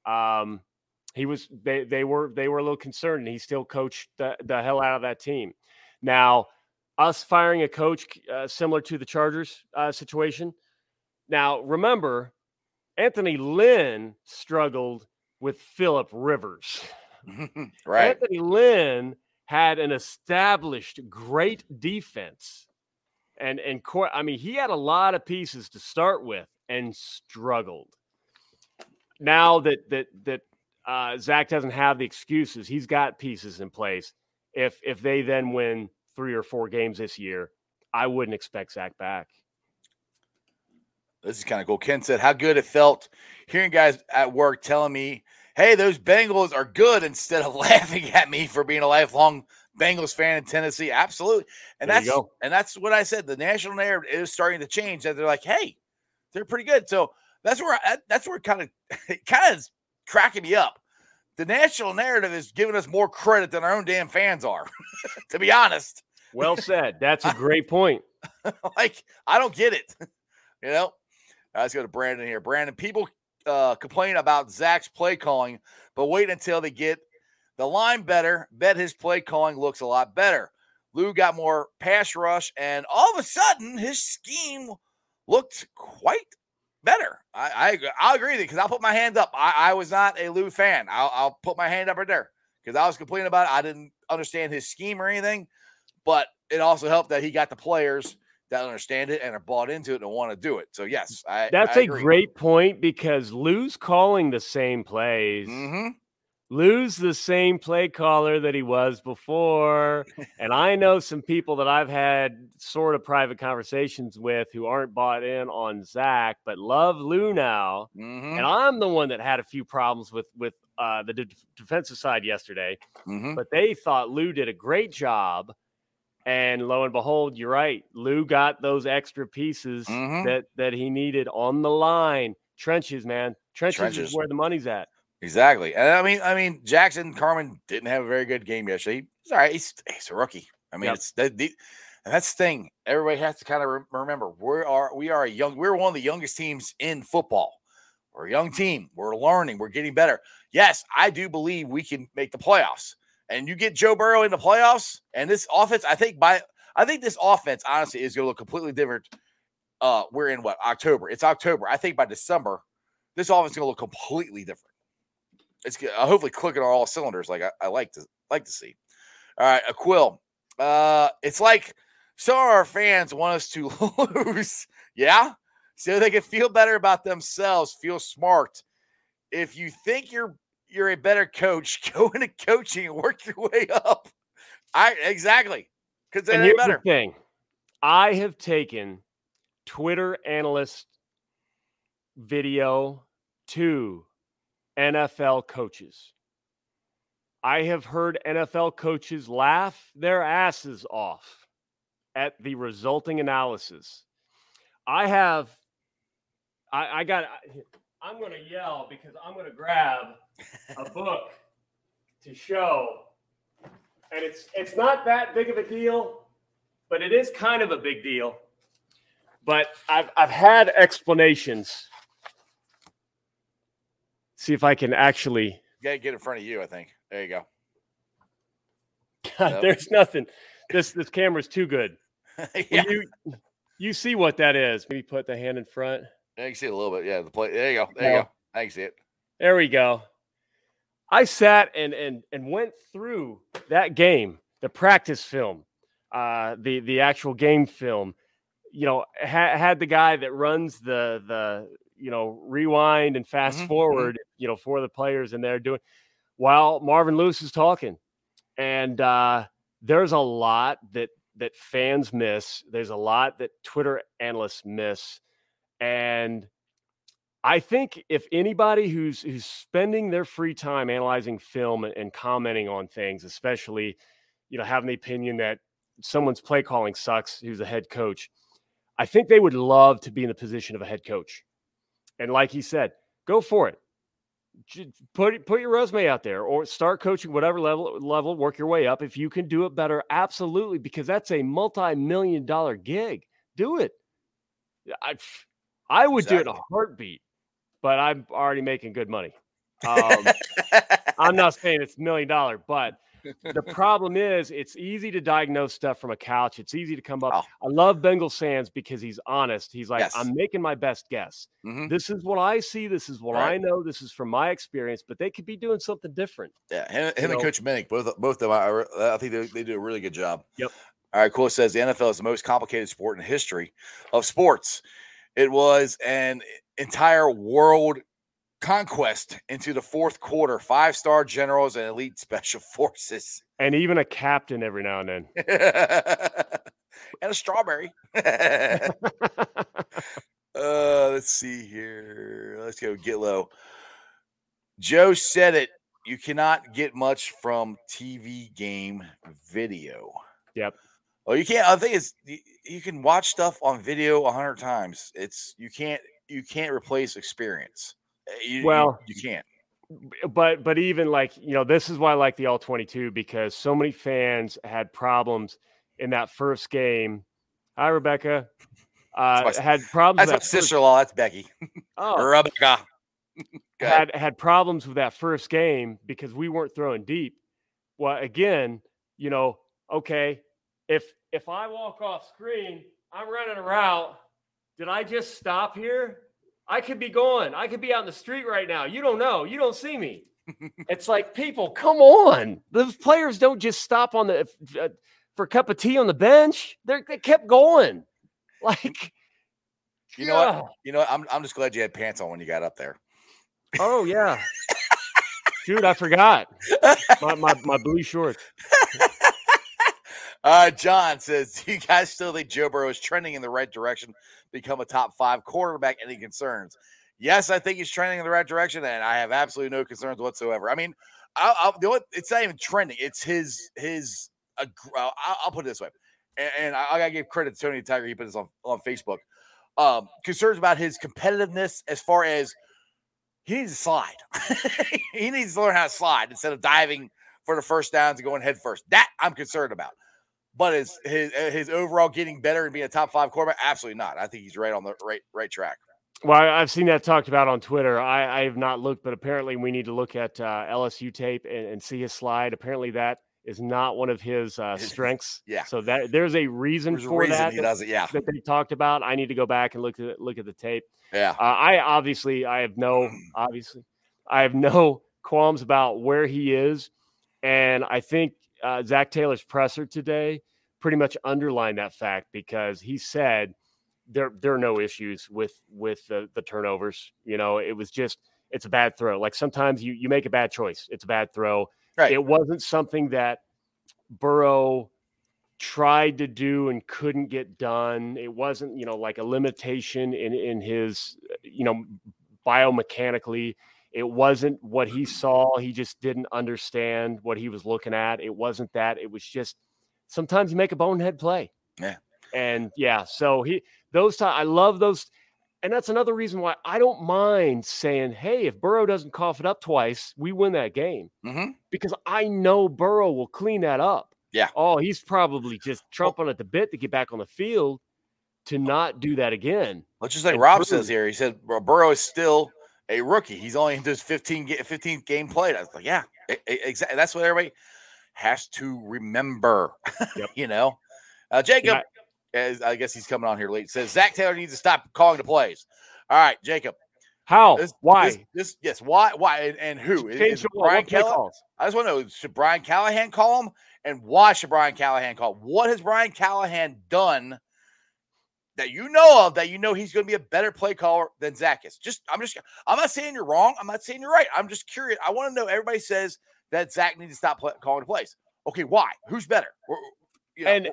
Speaker 3: Um, he was they they were they were a little concerned and he still coached the, the hell out of that team. Now us firing a coach uh, similar to the chargers uh, situation. Now remember anthony lynn struggled with philip rivers. [LAUGHS]
Speaker 2: Right.
Speaker 3: anthony lynn had an established great defense. And and core i mean he had a lot of pieces to start with and struggled now that that that uh, Zac doesn't have the excuses. He's got pieces in place. If if they then win three or four games this year, I wouldn't expect Zac back.
Speaker 2: This is kind of cool. Ken said how good it felt hearing guys at work telling me, "Hey, those Bengals are good," instead of [LAUGHS] laughing at me for being a lifelong Bengals fan in Tennessee. Absolutely, and
Speaker 3: There
Speaker 2: that's and that's what I said. The national narrative is starting to change. That they're like, "Hey, they're pretty good." So that's where I, that's where kind of it kind of [LAUGHS] is cracking me up. The national narrative is giving us more credit than our own damn fans are. [LAUGHS] to be honest,
Speaker 3: Well said. That's a [LAUGHS] great point.
Speaker 2: like I don't get it. you know. Right, let's go to Brandon here. Brandon, people uh, complain about Zac's play calling, but wait until they get the line better. Bet his play calling looks a lot better. Lou got more pass rush, and all of a sudden his scheme looked quite better. I I, I'll agree with you because I'll put my hand up. I, I was not a Lou fan. I'll, I'll put my hand up right there because I was complaining about it. I didn't understand his scheme or anything, but it also helped that he got the players that understand it and are bought into it and want to do it. So yes, I
Speaker 3: That's
Speaker 2: a
Speaker 3: a great point because Lou's calling the same plays.
Speaker 2: hmm
Speaker 3: Lou's the same play caller that he was before. and I know some people that I've had sort of private conversations with who aren't bought in on Zac, but love Lou now.
Speaker 2: hmm
Speaker 3: And I'm the one that had a few problems with with uh, the de- defensive side yesterday,
Speaker 2: hmm
Speaker 3: but they thought Lou did a great job. And lo and behold, you're right. Lou got those extra pieces
Speaker 2: Mhm.
Speaker 3: that that he needed on the line. Trenches, man. Trenches,
Speaker 2: Trenches.
Speaker 3: is where the money's at.
Speaker 2: Exactly. And I mean, I mean, Jackson Carman didn't have a very good game yesterday. He's all right. He's, he's a rookie. I mean,
Speaker 3: Yep.
Speaker 2: it's the and that's the thing. Everybody has to kind of re- remember we are we are a young. We're one of the youngest teams in football. We're a young team. We're learning. We're getting better. Yes, I do believe we can make the playoffs. And you get Joe Burrow in the playoffs, and this offense, I think by I think this offense honestly is going to look completely different. Uh, we're in what October? It's October. I think by December, this offense is going to look completely different. It's uh, hopefully clicking on all cylinders, like I, I like to like to see. All right, Aquil. Uh, it's like some of our fans want us to [LAUGHS] lose, yeah, so they can feel better about themselves, feel smart. If you think you're you're a better coach, [LAUGHS] go into coaching and work your way up. I exactly because they're
Speaker 3: here's
Speaker 2: better.
Speaker 3: the thing I have taken Twitter analyst video to NFL coaches. I have heard NFL coaches laugh their asses off at the resulting analysis. I have, I, I got, I'm going to yell because I'm going to grab a [LAUGHS] book to show and it's it's not that big of a deal, but it is kind of a big deal. But I've I've had explanations. See if I can actually.
Speaker 2: You get in front of you. I think there you go.
Speaker 3: God, there's nothing. This this camera's too good. [LAUGHS]
Speaker 2: Yeah.
Speaker 3: You you see what that is? Maybe put the hand in front.
Speaker 2: Yeah, you can see it a little bit. Yeah, the play. There you go. There you
Speaker 3: No.
Speaker 2: go. I can see it.
Speaker 3: There we go. I sat and and and went through that game, the practice film, uh, the the actual game film. You know, ha- had the guy that runs the the you know rewind and fast
Speaker 2: Mhm, mhm.
Speaker 3: forward. You know, for the players and they're doing while Marvin Lewis is talking, and uh, there's a lot that that fans miss. There's a lot that Twitter analysts miss, and I think if anybody who's who's spending their free time analyzing film and, and commenting on things, especially, you know, having the opinion that someone's play calling sucks, who's a head coach, I think they would love to be in the position of a head coach. And like he said, go for it. Put put your resume out there, or start coaching whatever level level. Work your way up. If you can do it better, absolutely, because that's a multi million dollar gig. Do it. I I would do it in a heartbeat, but I'm already making good money. [LAUGHS] Um, I'm not saying it's million dollar, but the problem is it's easy to diagnose stuff from a couch. It's easy to come up.
Speaker 2: Oh.
Speaker 3: I love Bengal Sands because he's honest. He's like,
Speaker 2: Yes.
Speaker 3: I'm making my best guess.
Speaker 2: Mhm.
Speaker 3: This is what I see. This is what
Speaker 2: Right.
Speaker 3: I know. This is from my experience, but they could be doing something different.
Speaker 2: Yeah, him, him and
Speaker 3: know-
Speaker 2: Coach Minnick, both both of them, I, I think they, they do a really good job.
Speaker 3: Yep.
Speaker 2: All right, cool. Says the NFL is the most complicated sport in the history of sports. It was an entire world conquest into the fourth quarter. Five star generals and elite special [LAUGHS] forces,
Speaker 3: And even a captain every now and then. [LAUGHS]
Speaker 2: and a strawberry. [LAUGHS] uh, let's see here. Let's go get low. Joe said it. You cannot get much from TV game video.
Speaker 3: Yep.
Speaker 2: Oh, you can't. I think it's you, you can watch stuff on video a hundred times. It's you can't you can't replace experience. Uh, You, you-
Speaker 3: Well,
Speaker 2: you, can't.
Speaker 3: but but even like you know this is why I like the all 22 because so many fans had problems in that first game. Hi Rebecca. Uh,
Speaker 2: my-
Speaker 3: had problems.
Speaker 2: That's my sister in law. That's Becky.
Speaker 3: Oh,
Speaker 2: Rebecca. [LAUGHS]
Speaker 3: Had had problems with that first game because we weren't throwing deep. Well, again, you know, okay, if if I walk off screen, I'm running a route. Did I just stop here? I could be going. I could be out in the street right now. You don't know. You don't see me. [LAUGHS] it's like people, come on. The players don't just stop on the uh, for a cup of tea on the bench. They're, they kept going. [LAUGHS] Like,
Speaker 2: You know what? You know, what? I'm I'm just glad you had pants on when you got up there.
Speaker 3: Oh yeah. [LAUGHS] Dude, I forgot. My, my, my blue shorts.
Speaker 2: Uh, John says, "Do [LAUGHS] you guys still think Joe Burrow is trending in the right direction, become a top five quarterback? Any concerns?" Yes, I think he's trending in the right direction, and I have absolutely no concerns whatsoever. I mean, I'll, I'll, it's not even trending; it's his his. Uh, I'll, I'll put it this way, and, and I, I gotta give credit to Tony Tiger. He put this on on Facebook. Um, concerns about his competitiveness as far as he needs to slide. [LAUGHS] he needs to learn how to slide instead of diving for the first downs and going head first. That I'm concerned about. But is his uh, his overall getting better and being a top five quarterback? Absolutely not. I think he's right on the right right track.
Speaker 3: Well, I've seen that talked about on Twitter. I, I have not looked, but apparently we need to look at uh, LSU tape and, and see his slide. Apparently that is not one of his uh, strengths.
Speaker 2: yeah.
Speaker 3: So that there's a reason
Speaker 2: There's a
Speaker 3: for
Speaker 2: reason
Speaker 3: that
Speaker 2: he
Speaker 3: that,
Speaker 2: does it. Yeah,
Speaker 3: that they talked about. I need to go back and look at look at the tape.
Speaker 2: yeah.
Speaker 3: Uh, I obviously I have no [CLEARS THROAT] obviously I have no qualms about where he is, and I think uh, Zac Taylor's presser today pretty much underlined that fact because he said there there are no issues with with the, the turnovers. You know, it was just it's a bad throw. Like sometimes you you make a bad choice. It's a bad throw.
Speaker 2: Right.
Speaker 3: It wasn't something that Burrow tried to do and couldn't get done. It wasn't, you know, like a limitation in in his, you know, biomechanically. It wasn't what he saw. He just didn't understand what he was looking at. It wasn't that. It was just sometimes you make a bonehead play.
Speaker 2: Yeah.
Speaker 3: And yeah, so he those times I love those. And that's another reason why I don't mind saying, hey, if Burrow doesn't cough it up twice, we win that game
Speaker 2: hmm
Speaker 3: because I know Burrow will clean that up.
Speaker 2: Yeah.
Speaker 3: Oh, he's probably just trumping at the bit to get back on the field to not do that again.
Speaker 2: Let's just like Rob says here. He said Burrow is still a rookie. He's only in his 15 ga- 15th game played. I was like, yeah, exactly. That's what everybody has to remember.
Speaker 3: Yep. [LAUGHS]
Speaker 2: you know, uh, Jacob. as I guess he's coming on here late. Says Zac Taylor needs to stop calling the plays. All right, Jacob.
Speaker 3: How?
Speaker 2: This,
Speaker 3: Why?
Speaker 2: This, this yes. Why? Why? And, and who? Is- is. Brian Callahan?
Speaker 3: calls?
Speaker 2: I just want to know: Should Brian Callahan call him, and why should Brian Callahan call? him? What has Brian Callahan done that you know of that you know he's going to be a better play caller than Zac is? Just, I'm just, I'm not saying you're wrong. I'm not saying you're right. I'm just curious. I want to know. Everybody says that Zac needs to stop play, calling plays. Okay, why? Who's better? Or- you know,
Speaker 3: And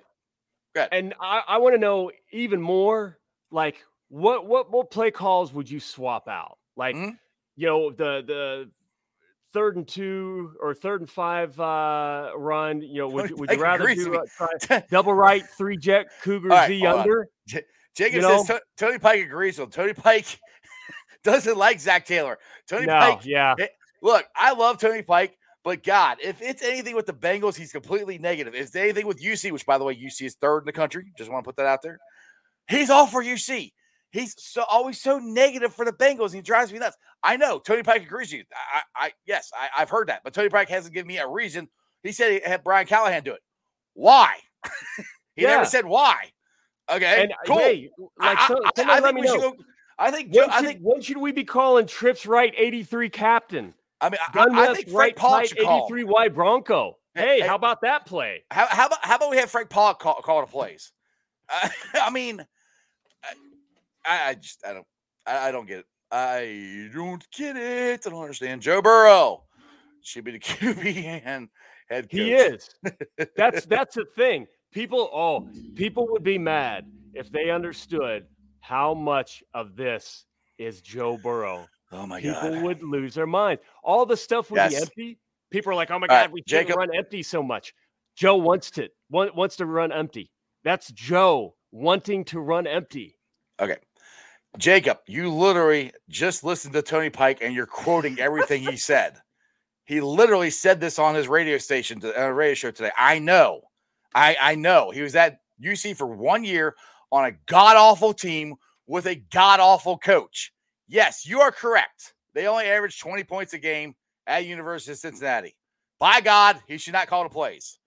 Speaker 3: and I, I want to know even more like what what what play calls would you swap out? Like
Speaker 2: Mhm.
Speaker 3: you know the the third and two or third and five uh run. You know, would you, would you rather do uh, try [LAUGHS] double right three jet cougar
Speaker 2: right,
Speaker 3: Z under?
Speaker 2: Jacob
Speaker 3: you
Speaker 2: says
Speaker 3: know?
Speaker 2: Tony Pike agrees with. Tony Pike [LAUGHS] doesn't like Zac Taylor. Tony
Speaker 3: No,
Speaker 2: Pike
Speaker 3: yeah,
Speaker 2: Look, I love Tony Pike, but God, if it's anything with the Bengals, he's completely negative. If it's anything with UC, which by the way, UC is third in the country, just want to put that out there. He's all for UC. He's so always so negative for the Bengals. He drives me nuts. I know Tony Pike agrees with you. I, I yes, I, I've heard that, but Tony Pike hasn't given me a reason. He said he had Brian Callahan do it. Why? [LAUGHS] he
Speaker 3: Yeah.
Speaker 2: never said why. Okay,
Speaker 3: and uh,
Speaker 2: cool.
Speaker 3: hey, like
Speaker 2: I,
Speaker 3: so,
Speaker 2: I-
Speaker 3: somebody
Speaker 2: I think we should go. I think.
Speaker 3: When
Speaker 2: I
Speaker 3: should,
Speaker 2: think.
Speaker 3: when should we be calling trips right 83 captain?
Speaker 2: I mean, I,
Speaker 3: Gun
Speaker 2: I
Speaker 3: left,
Speaker 2: think Frank
Speaker 3: right tight
Speaker 2: should call.
Speaker 3: 83 wide Bronco.
Speaker 2: Hey,
Speaker 3: Hey, how about that play?
Speaker 2: How, how about how about we have Frank Pollack call, call the plays? I, [LAUGHS] I mean, I, I just I don't I, I don't get it. I don't get it. I don't understand. Joe Burrow should be the [LAUGHS] QB and head coach.
Speaker 3: He is. That's [LAUGHS] that's the thing. People, oh, people would be mad if they understood how much of this is Joe Burrow.
Speaker 2: Oh my
Speaker 3: People
Speaker 2: god.
Speaker 3: would lose their mind. All the stuff would be empty. People are like, "Oh my
Speaker 2: All right,
Speaker 3: god, we can't
Speaker 2: Jacob.
Speaker 3: run empty so much." Joe wants to want, wants to run empty. That's Joe wanting to run empty.
Speaker 2: Okay. Jacob, you literally just listened to Tony Pike and you're quoting everything he said. He literally said this on his radio station, to, uh, radio show today. I know. I, I know. He was at UC for one year on a god awful team with a god awful coach. Yes, you are correct. They only averaged 20 points a game at University of Cincinnati. By God, he should not call the plays.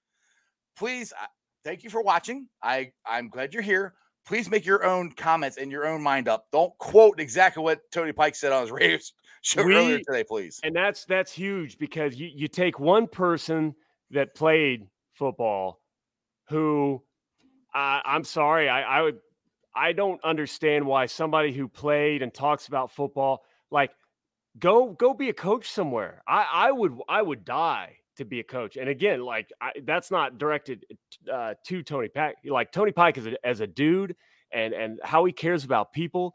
Speaker 2: Please, uh, thank you for watching. I, I'm glad you're here please make your own comments and your own mind up. Don't quote exactly what Tony Pike said on his [LAUGHS] radio show earlier today, please.
Speaker 3: And that's that's huge because you, you take one person that played football who I I'm sorry, I, I would I don't understand why somebody who played and talks about football, like go go be a coach somewhere. I, I would I would die to be a coach. And again, like I, that's not directed uh, to Tony Pike. Like Tony Pike as a, as a dude and and how he cares about people.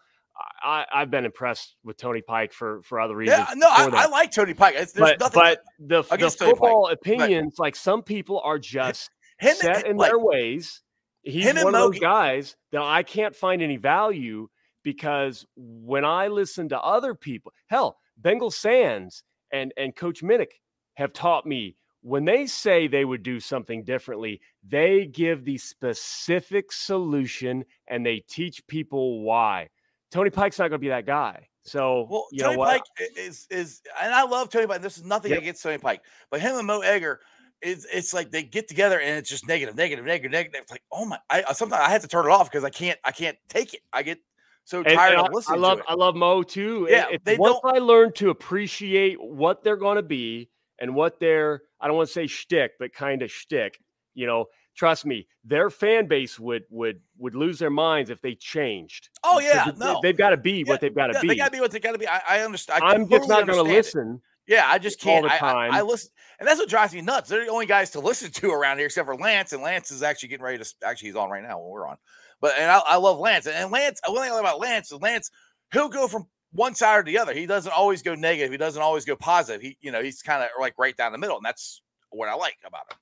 Speaker 3: I, I've been impressed with Tony Pike for for other reasons.
Speaker 2: Yeah, no, I, I like Tony Pike. It's, there's
Speaker 3: but
Speaker 2: nothing
Speaker 3: but the, the football opinions, like some people are just
Speaker 2: him
Speaker 3: set in
Speaker 2: like,
Speaker 3: their ways. He's one of those guys that I can't find any value because when I listen to other people, hell, Bengal Sands and and Coach Minnick have taught me when they say they would do something differently, they give the specific solution and they teach people why. Tony Pike's not going to be that guy. So
Speaker 2: Well,
Speaker 3: you
Speaker 2: Tony
Speaker 3: know what?
Speaker 2: Pike is is, and I love Tony Pike. This is nothing
Speaker 3: Yep.
Speaker 2: against Tony Pike, but him and Mo Egger, it's it's like they get together and it's just negative, negative, negative, negative. It's like, oh my! I sometimes I have to turn it off because I can't I can't take it. I get so tired
Speaker 3: and
Speaker 2: of
Speaker 3: I-
Speaker 2: listening
Speaker 3: I love
Speaker 2: to it.
Speaker 3: I love Mo too.
Speaker 2: Yeah,
Speaker 3: once I learn to appreciate what they're going to be and what their I don't want to say shtick, but kind of shtick. You know, trust me, their fan base would would would lose their minds if they changed.
Speaker 2: oh yeah, no,
Speaker 3: they've got to be
Speaker 2: Yeah,
Speaker 3: what they've got to
Speaker 2: yeah,
Speaker 3: be.
Speaker 2: they gotta be what they gotta be. I, I understand. I
Speaker 3: I'm just not going to
Speaker 2: it.
Speaker 3: listen.
Speaker 2: Yeah, I just can't.
Speaker 3: All the
Speaker 2: I, I, I listen, and that's what drives me nuts. They're the only guys to listen to around here, except for Lance. And Lance is actually getting ready to. Actually, he's on right now when we're on. But and I, I love Lance. And, and Lance, one thing I love about Lance is Lance. He'll go from one side or the other. He doesn't always go negative. He doesn't always go positive. He, you know, he's kind of like right down the middle, and that's what I like about him.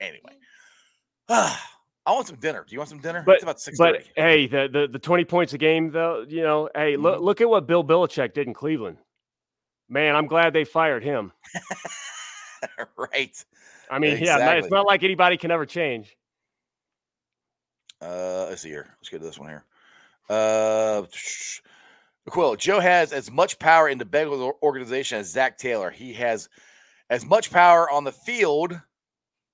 Speaker 2: Anyway, [SIGHS] I want some dinner. Do you want some dinner?
Speaker 3: But-
Speaker 2: it's about six
Speaker 3: But hey, the, the the 20 points a game though, you know, hey,
Speaker 2: Mm-hmm.
Speaker 3: look look at what Bill Belichick did in Cleveland. Man, I'm glad they fired him. [LAUGHS]
Speaker 2: right.
Speaker 3: I mean, yeah, it's not like anybody can ever change.
Speaker 2: Uh, let's see here. Let's get to this one here. Uh, [SNIFFS] Quill, Joe has as much power in the Bengals organization as Zac Taylor. He has as much power on the field.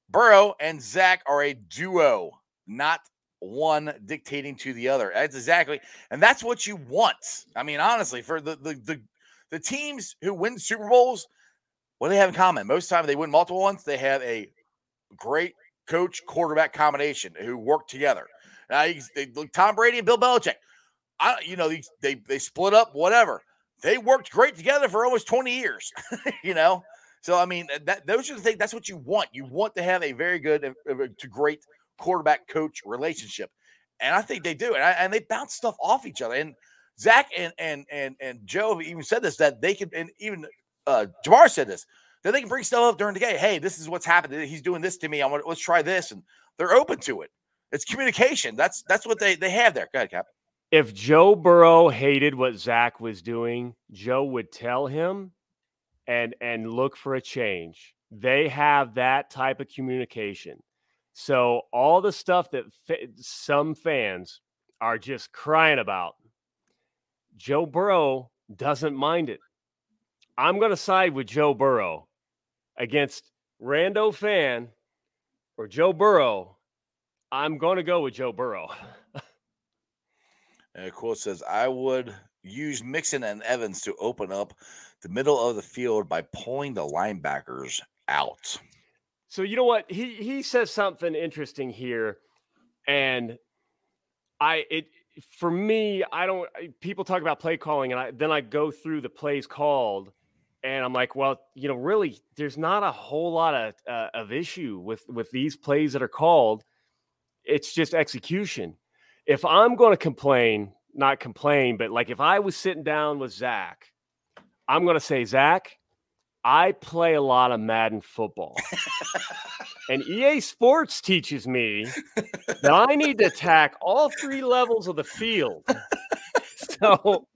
Speaker 2: Burrow and Zac are a duo, not one dictating to the other. That's exactly, and that's what you want. I mean, honestly, for the the the, the teams who win Super Bowls, what do they have in common? Most time, they win multiple ones. They have a great coach quarterback combination who work together. Now, they, look Tom Brady and Bill Belichick. I, you know, they, they they split up, whatever. They worked great together for almost 20 years, [LAUGHS] you know. So I mean, that those are the things. That's what you want. You want to have a very good uh, to great quarterback coach relationship, and I think they do. And, I, and they bounce stuff off each other. And Zac and and and and Joe even said this that they can, and even uh, Ja'Marr said this that they can bring stuff up during the game. Hey, this is what's happening. He's doing this to me. I want let's try this, and they're open to it. It's communication. That's that's what they they have there. Go ahead, Cap.
Speaker 3: If Joe Burrow hated what Zac was doing, Joe would tell him and and look for a change. They have that type of communication. So all the stuff that fa- some fans are just crying about, Joe Burrow doesn't mind it. I'm going to side with Joe Burrow against Rando fan or Joe Burrow. I'm going to go with Joe Burrow. [LAUGHS]
Speaker 2: and quote says, I would use Mixon and Evans to open up the middle of the field by pulling the linebackers out.
Speaker 3: So you know what? He he says something interesting here, and I it for me I don't people talk about play calling and I then I go through the plays called and I'm like well you know really there's not a whole lot of uh, of issue with with these plays that are called. It's just execution if I'm going to complain not complain but like if I was sitting down with Zac I'm going to say, Zac, I play a lot of Madden football. and EA Sports teaches me that [LAUGHS] I need to attack all three levels of the field. so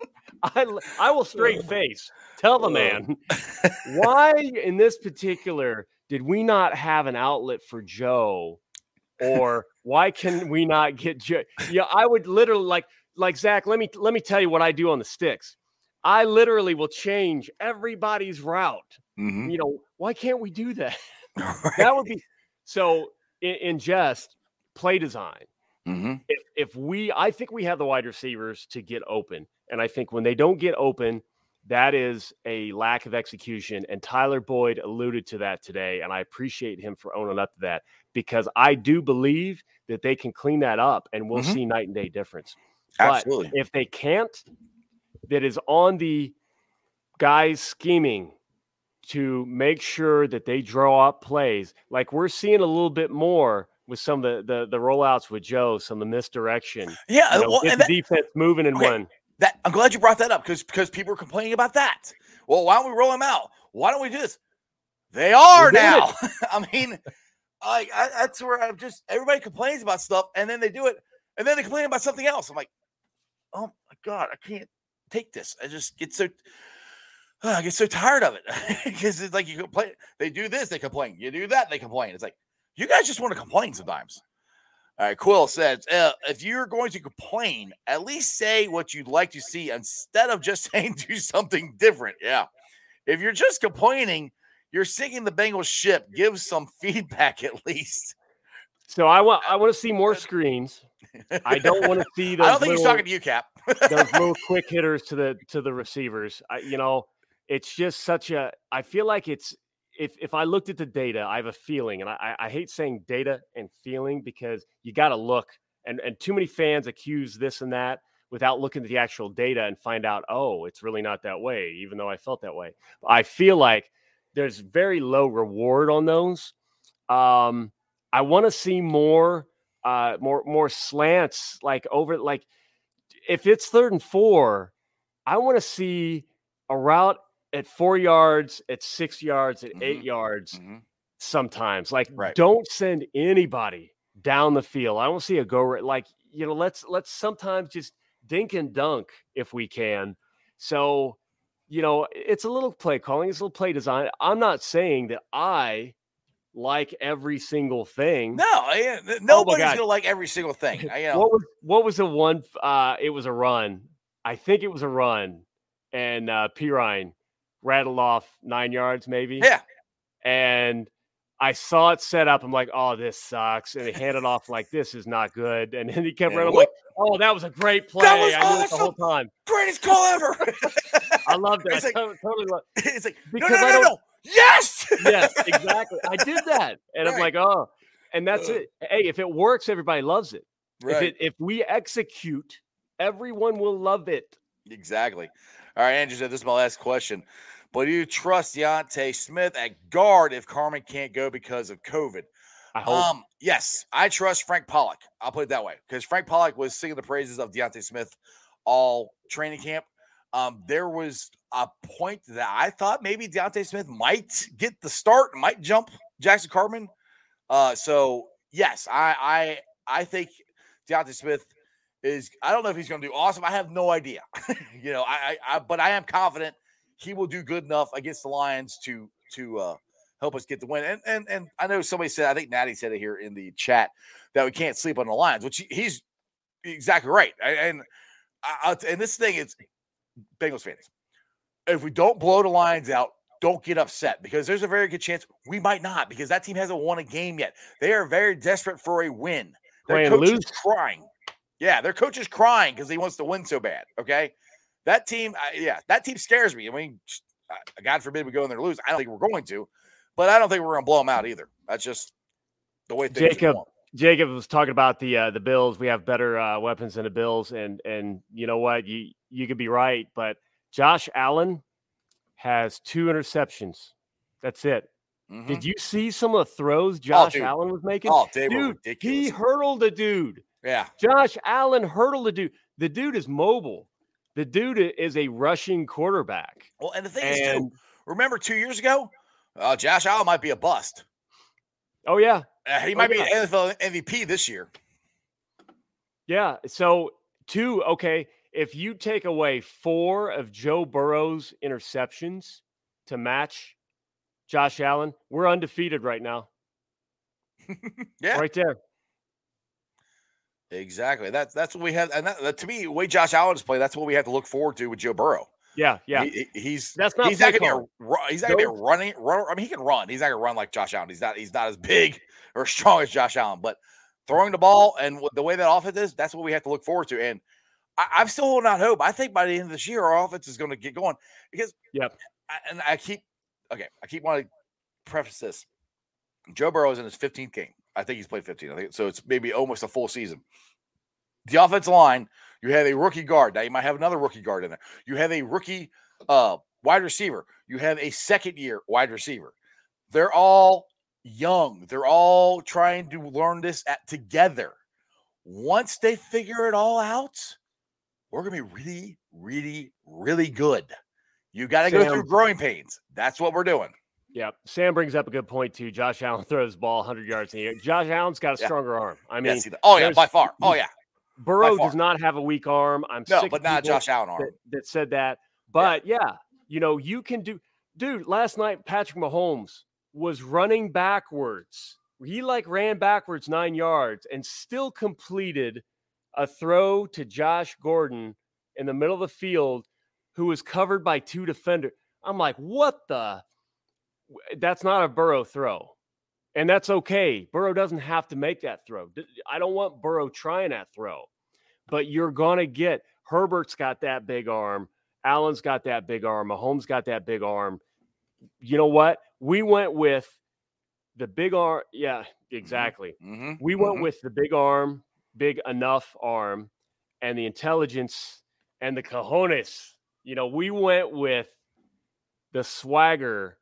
Speaker 3: I, I will straight face tell the man [LAUGHS] why in this particular did we not have an outlet for Joe or why can we not get Joe? Yeah, I would literally like like Zac. Let me let me tell you what I do on the sticks. I literally will change everybody's route. Mm-hmm. You know, why can't we do that? [LAUGHS] Right. [LAUGHS] that would be so in, in just play design. Mm-hmm. If, if we, I think we have the wide receivers to get open. And I think when they don't get open, that is a lack of execution. And Tyler Boyd alluded to that today. And I appreciate him for owning up to that because I do believe that they can clean that up and we'll mm-hmm. see night and day difference. Absolutely. But if they can't, that is on the guys scheming to make sure that they draw up plays. Like we're seeing a little bit more with some of the the, the rollouts with Joe, some of the misdirection.
Speaker 2: Yeah,
Speaker 3: you know, well, get the that, defense moving and okay, win.
Speaker 2: That I'm glad you brought that up because because people are complaining about that. Well, why don't we roll them out? Why don't we do this? They are now. [LAUGHS] I mean, I, I, that's where I'm just everybody complains about stuff and then they do it and then they complain about something else. I'm like, oh my god, I can't take this. I just get so oh, [SIGHS] I get so tired of it [LAUGHS] because it's like you complain. They do this, they complain. You do that, they complain. It's like you guys just want to complain sometimes. All right, Quill says uh, if you're going to complain, at least say what you'd like to see instead of just [LAUGHS] saying do something different. Yeah, if you're just complaining, you're sinking the Bengals ship. Give some [LAUGHS] feedback at least.
Speaker 3: So I want I want to see more screens. I don't want to see those. [LAUGHS]
Speaker 2: I don't think little, he's talking to you, Cap.
Speaker 3: those little quick hitters to the to the receivers. I, you know, it's just such a. I feel like it's if if I looked at the data, I have a feeling, and I, I hate saying data and feeling because you got to look, and and too many fans accuse this and that without looking at the actual data and find out, oh, it's really not that way, even though I felt that way. I feel like there's very low reward on those. Um, I want to see more uh, more more slants like over like if it's third and four, I want to see a route at four yards, at six yards, at mm-hmm. eight yards. Mm-hmm. Sometimes, like, right. don't send anybody down the field. I don't see a go like you know. Let's let's sometimes just dink and dunk if we can. So, you know, it's a little play calling, it's a little play design. I'm not saying that I like every single thing.
Speaker 2: No, I, oh nobody's oh gonna like every single thing. I, you [LAUGHS] know.
Speaker 3: what was what was the one? Uh, it was a run. I think it was a run, and uh, Perine rattled off nine yards, maybe.
Speaker 2: Yeah,
Speaker 3: and I saw it set up. I'm like, oh, this sucks. And he handed off like this is not good. And then he kept running. I'm like, oh, that was a great play.
Speaker 2: That was
Speaker 3: I it the whole time.
Speaker 2: Greatest call ever. [LAUGHS]
Speaker 3: I loved it.
Speaker 2: It's
Speaker 3: I
Speaker 2: like-
Speaker 3: to- totally loved [LAUGHS]
Speaker 2: it's like
Speaker 3: Because
Speaker 2: no, no,
Speaker 3: I
Speaker 2: no,
Speaker 3: don't-
Speaker 2: no. Yes.
Speaker 3: Yes, [LAUGHS] exactly. I did that. And I'm like, oh, and that's
Speaker 2: Ugh.
Speaker 3: it. Hey, if it works, everybody loves it. If
Speaker 2: right.
Speaker 3: it if we execute, everyone will love it.
Speaker 2: Exactly. All right, Andrew said this is my last question. But do you trust D'Ante Smith at guard if Carman can't go because of COVID?
Speaker 3: I hope.
Speaker 2: Um, yes, I trust Frank Pollack. I'll put it that way because Frank Pollack was singing the praises of D'Ante Smith all training camp. Um, there was a point that I thought maybe D'Ante Smith might get the start, might jump Jackson Carman. Uh, so yes, I I I think D'Ante Smith is. I don't know if he's going to do awesome. I have no idea. [LAUGHS] you know, I, I I but I am confident he will do good enough against the Lions to to uh help us get the win. And and and I know somebody said, I think Natty said it here in the chat that we can't sleep on the Lions, which he's exactly right. And I'll and this thing is Bengals fans. If we don't blow the Lions out, don't get upset because there's a very good chance we might not because that team hasn't won a game yet. They are very desperate for a win. Their coach is crying. Yeah, their coach is crying because he wants to win so bad. Okay, that team, I- yeah, that team scares me. I mean, uh, God forbid we go in there and lose. I don't think we're going to, but I don't think we're going to blow them out either. That's just the way things are
Speaker 3: Jacob. Jacob was talking about the uh, the Bills. We have better uh, weapons than the Bills, and and you know what? You you could be right, but Josh Allen has two interceptions. That's it.
Speaker 2: Mhm.
Speaker 3: Did you see some of the throws Josh
Speaker 2: dude.
Speaker 3: Allen was making?
Speaker 2: Oh, they
Speaker 3: dude, he hurdled a dude.
Speaker 2: yeah,
Speaker 3: Josh Allen hurdled a dude. The dude is mobile. The dude is a rushing quarterback.
Speaker 2: well, and the thing is, too, remember two years ago, uh, Josh Allen might be a bust.
Speaker 3: oh yeah,
Speaker 2: Uh, he
Speaker 3: Oh,
Speaker 2: might be
Speaker 3: yeah.
Speaker 2: an NFL MVP this year.
Speaker 3: Yeah. So, two, okay, if you take away four of Joe Burrow's interceptions to match Josh Allen, we're undefeated right now. [LAUGHS]
Speaker 2: Yeah.
Speaker 3: Right there.
Speaker 2: Exactly. That's that's what we have, and that, that- to me, the way Josh Allen is playing, that's what we have to look forward to with Joe Burrow.
Speaker 3: Yeah. Yeah.
Speaker 2: He- he- he's
Speaker 3: That's not
Speaker 2: he's not gonna be a he's not gonna be a running runner. I mean, he can run. He's not gonna run like Josh Allen. He's not he's not as big [LAUGHS] or strong as Josh Allen, but throwing the ball and the way that offense is, that's what we have to look forward to. And I, I'm still holding out hope. I think by the end of this year, our offense is going to get going because
Speaker 3: Yep.
Speaker 2: I, and I keep okay. I keep wanting to preface this. Joe Burrow is in his 15th game. I think he's played 15. I think so. It's maybe almost a full season. The offensive line, you have a rookie guard. Now you might have another rookie guard in there. You have a rookie uh, wide receiver. You have a second year wide receiver. They're all young. They're all trying to learn this at, together. Once they figure it all out, we're gonna be really, really, really good. You got to go through growing pains. That's what we're doing.
Speaker 3: Yeah. Sam brings up a good point, too. Josh Allen [LAUGHS] throws the ball 100 yards in the air. Josh Allen's got a
Speaker 2: Yeah.
Speaker 3: stronger arm. I mean,
Speaker 2: oh yeah, by far. Oh yeah,
Speaker 3: Burrow does not have a weak arm. I'm
Speaker 2: no, but not Josh Allen arm.
Speaker 3: that, that said that. But yeah. you know, you can do, dude. Last night, Patrick Mahomes was running backwards. He like ran backwards nine yards and still completed a throw to Josh Gordon in the middle of the field, who was covered by two defenders. I'm like, what the? That's not a Burrow throw. And that's okay. Burrow doesn't have to make that throw. I don't want Burrow trying that throw, but you're going to get Herbert's got that big arm. Allen's got that big arm. Mahomes got that big arm. You know what? We went with the big arm. Yeah, exactly.
Speaker 2: Mm-hmm.
Speaker 3: We went with the big arm, big enough arm, and the intelligence and the cojones. You know, we went with the swagger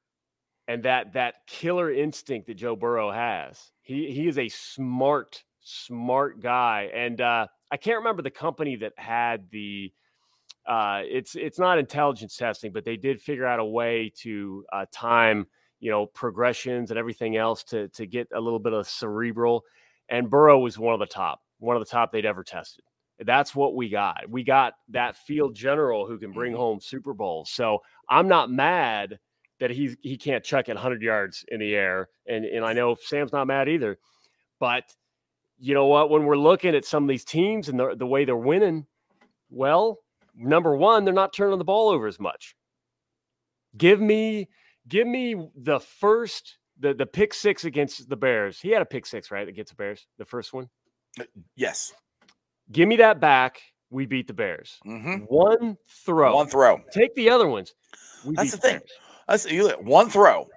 Speaker 3: and that that killer instinct that Joe Burrow has. He he is a smart, smart guy. And uh, I can't remember the company that had the uh, it's it's not intelligence testing, but they did figure out a way to uh, time you know progressions and everything else to to get a little bit of cerebral. And Burrow was one of the top, one of the top they'd ever tested. That's what we got. We got that field general who can bring
Speaker 2: Mhm.
Speaker 3: home Super Bowls. So I'm not mad that he he can't chuck at 100 yards in the air, and and I know Sam's not mad either. But you know what? When we're looking at some of these teams and the the way they're winning, well, number one, they're not turning the ball over as much. Give me give me the first the the pick six against the Bears. He had a pick six, right? Against the Bears, the first one.
Speaker 2: Yes.
Speaker 3: Give me that back. We beat the Bears.
Speaker 2: hmm
Speaker 3: One throw.
Speaker 2: One throw.
Speaker 3: Take the other ones. We
Speaker 2: That's the thing.
Speaker 3: Bears.
Speaker 2: That's you look, one throw,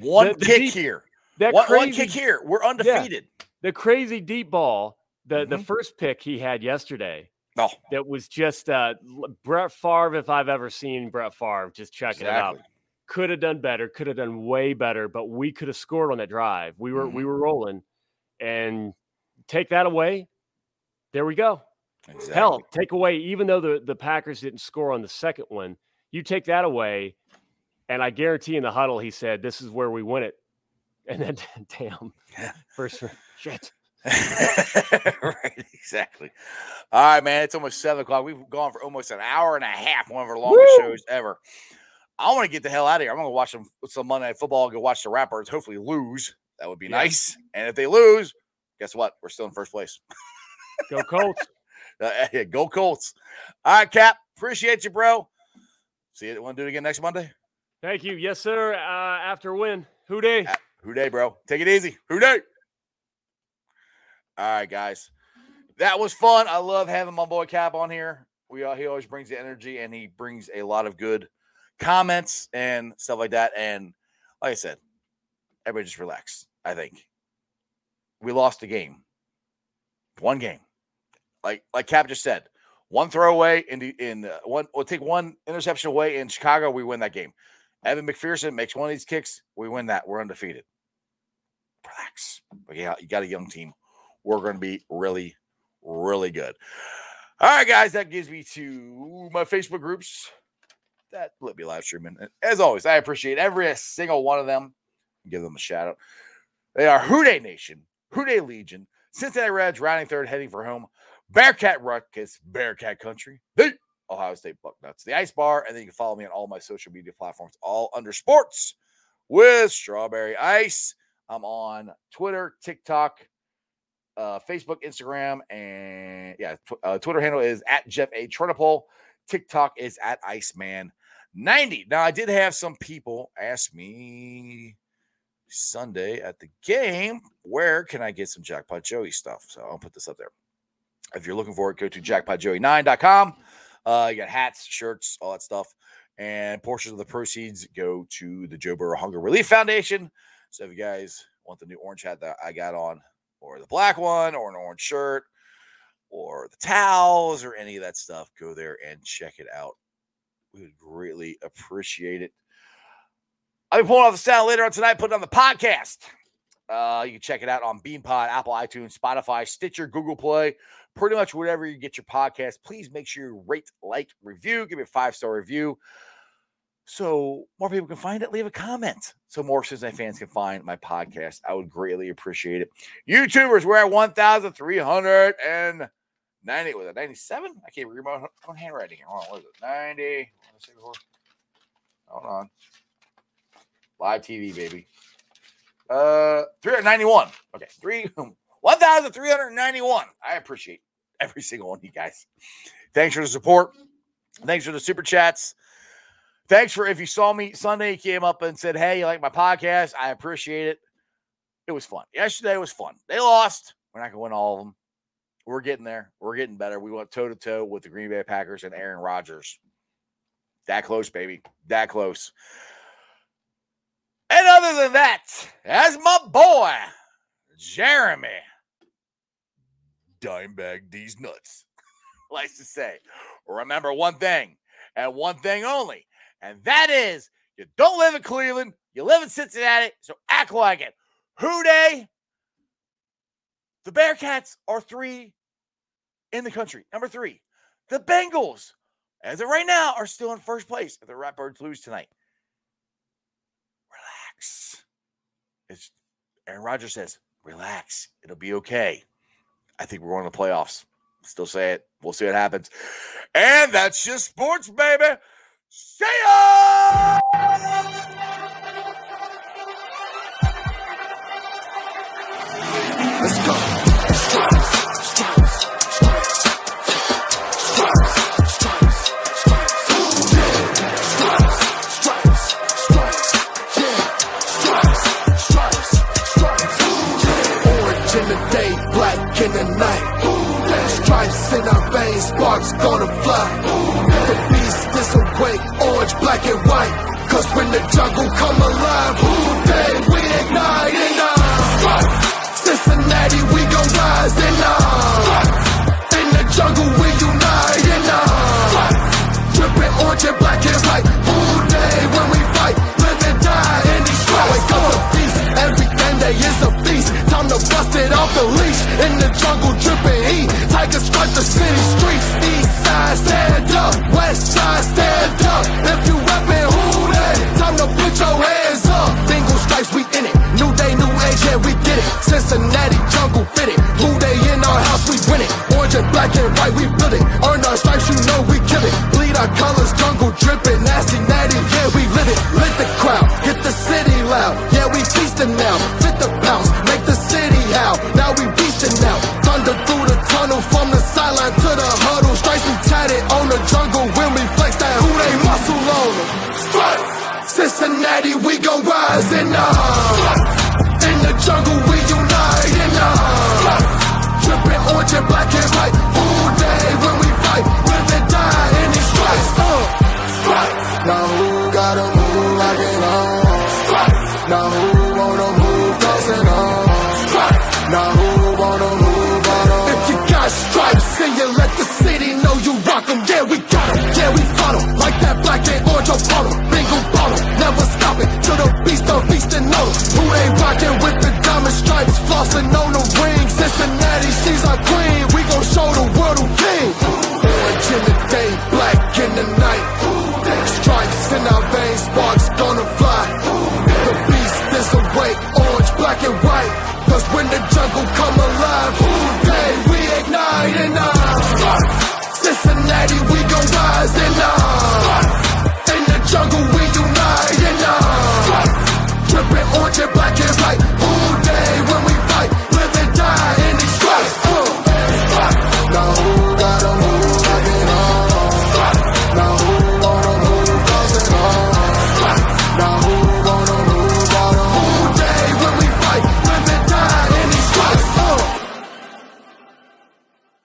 Speaker 2: one
Speaker 3: The- the
Speaker 2: kick
Speaker 3: deep-
Speaker 2: here,
Speaker 3: That
Speaker 2: one,
Speaker 3: crazy,
Speaker 2: one kick here. We're undefeated.
Speaker 3: the crazy deep ball, the the
Speaker 2: Mhm.
Speaker 3: first pick he had yesterday.
Speaker 2: Oh,
Speaker 3: That was just uh, Brett Favre, if I've ever seen Brett Favre, just checking it out. Could have done better. Could have done way better. But we could have scored on that drive. We were we
Speaker 2: Mhm.
Speaker 3: were rolling, and take that away. There we go.
Speaker 2: exactly.
Speaker 3: Hell, take away even though the the Packers didn't score on the second one, you take that away, and I guarantee in the huddle he said, "This is where we win it." And then, [LAUGHS] damn,
Speaker 2: Yeah.
Speaker 3: first shit. [LAUGHS]
Speaker 2: right, exactly. All right, man. It's almost seven o'clock. We've gone for almost an hour and a half, one of our longest
Speaker 3: Woo!
Speaker 2: shows ever. I want to get the hell out of here. I'm going to watch some some Monday Night Football. and Go watch the Rappers. Hopefully, lose. That would be
Speaker 3: Yeah.
Speaker 2: nice. And if they lose, guess what? We're still in first place.
Speaker 3: Go Colts. [LAUGHS]
Speaker 2: Uh, yeah, go Colts. All right, Cap. Appreciate you, bro. See you. Want to do it again next Monday?
Speaker 3: Thank you. Yes, sir. Uh, after win. Who Dey?
Speaker 2: Who Dey, bro? Take it easy. Who Dey? All right, guys. That was fun. I love having my boy Cap on here. We uh, he always brings the energy and he brings a lot of good comments and stuff like that. And like I said, everybody just relax. I think we lost the game, one game. Like like Cap just said, one throw away in the in uh, one. We'll take one interception away in Chicago. We win that game. Evan McPherson makes one of these kicks. We win that. We're undefeated. Relax. But yeah, you got a young team. We're going to be really, really good. All right, guys. That gives me to my Facebook groups that let me live streaming. And As always, I appreciate every single one of them. Give them a shout out. They are Who Dey Nation, Who Dey Legion, Cincinnati Reds, rounding third, heading for home. Bearcat Ruckus, Bearcat Country, the Ohio State Bucknuts, the Ice Bar, and then you can follow me on all my social media platforms, all under sports with Strawberry Ice. I'm on Twitter, TikTok, uh, Facebook, Instagram, and yeah, tw- uh, Twitter handle is at Jeff A. Turnipole. TikTok is at Iceman90. Now, I did have some people ask me Sunday at the game, where can I get some Jackpot Joey stuff? So I'll put this up there. If you're looking for it, go to jackpotjoey9.com. Uh, you got hats, shirts, all that stuff. And portions of the proceeds go to the Joe Burrow Hunger Relief Foundation. So if you guys want the new orange hat that I got on, or the black one, or an orange shirt, or the towels, or any of that stuff, go there and check it out. We would greatly appreciate it. I'll be pulling off the sound later on tonight, putting on the podcast. Uh, you can check it out on Beanpod, Apple, iTunes, Spotify, Stitcher, Google Play, pretty much whatever you get your podcast. Please make sure you rate, like, review, give me a five star review so more people can find it. Leave a comment so more Cincinnati fans can find my podcast. I would greatly appreciate it. YouTubers, we're at 1,390. Was it 97? I can't read my own handwriting here. Hold on. What is it? 90. Let's see before. Hold on. Live TV, baby. Uh, 391. Okay, three [LAUGHS] 1,391. I appreciate every single one of you guys. Thanks for the support. Thanks for the super chats. Thanks for if you saw me Sunday, came up and said, Hey, you like my podcast? I appreciate it. It was fun. Yesterday was fun. They lost. We're not going to win all of them. We're getting there. We're getting better. We went toe to toe with the Green Bay Packers and Aaron Rodgers. That close, baby. That close. And other than that, as my boy, Jeremy Dimebag D's nuts [LAUGHS] likes to say, remember one thing and one thing only, and that is you don't live in Cleveland, you live in Cincinnati, so act like it. Who Dey? The Bearcats are three in the country. Number three, the Bengals, as of right now, are still in first place if the Ratbirds lose tonight. Relax. It's Aaron Rodgers says, relax. It'll be okay. I think we're going to the playoffs. Still say it. We'll see what happens. And that's just sports, baby. See ya!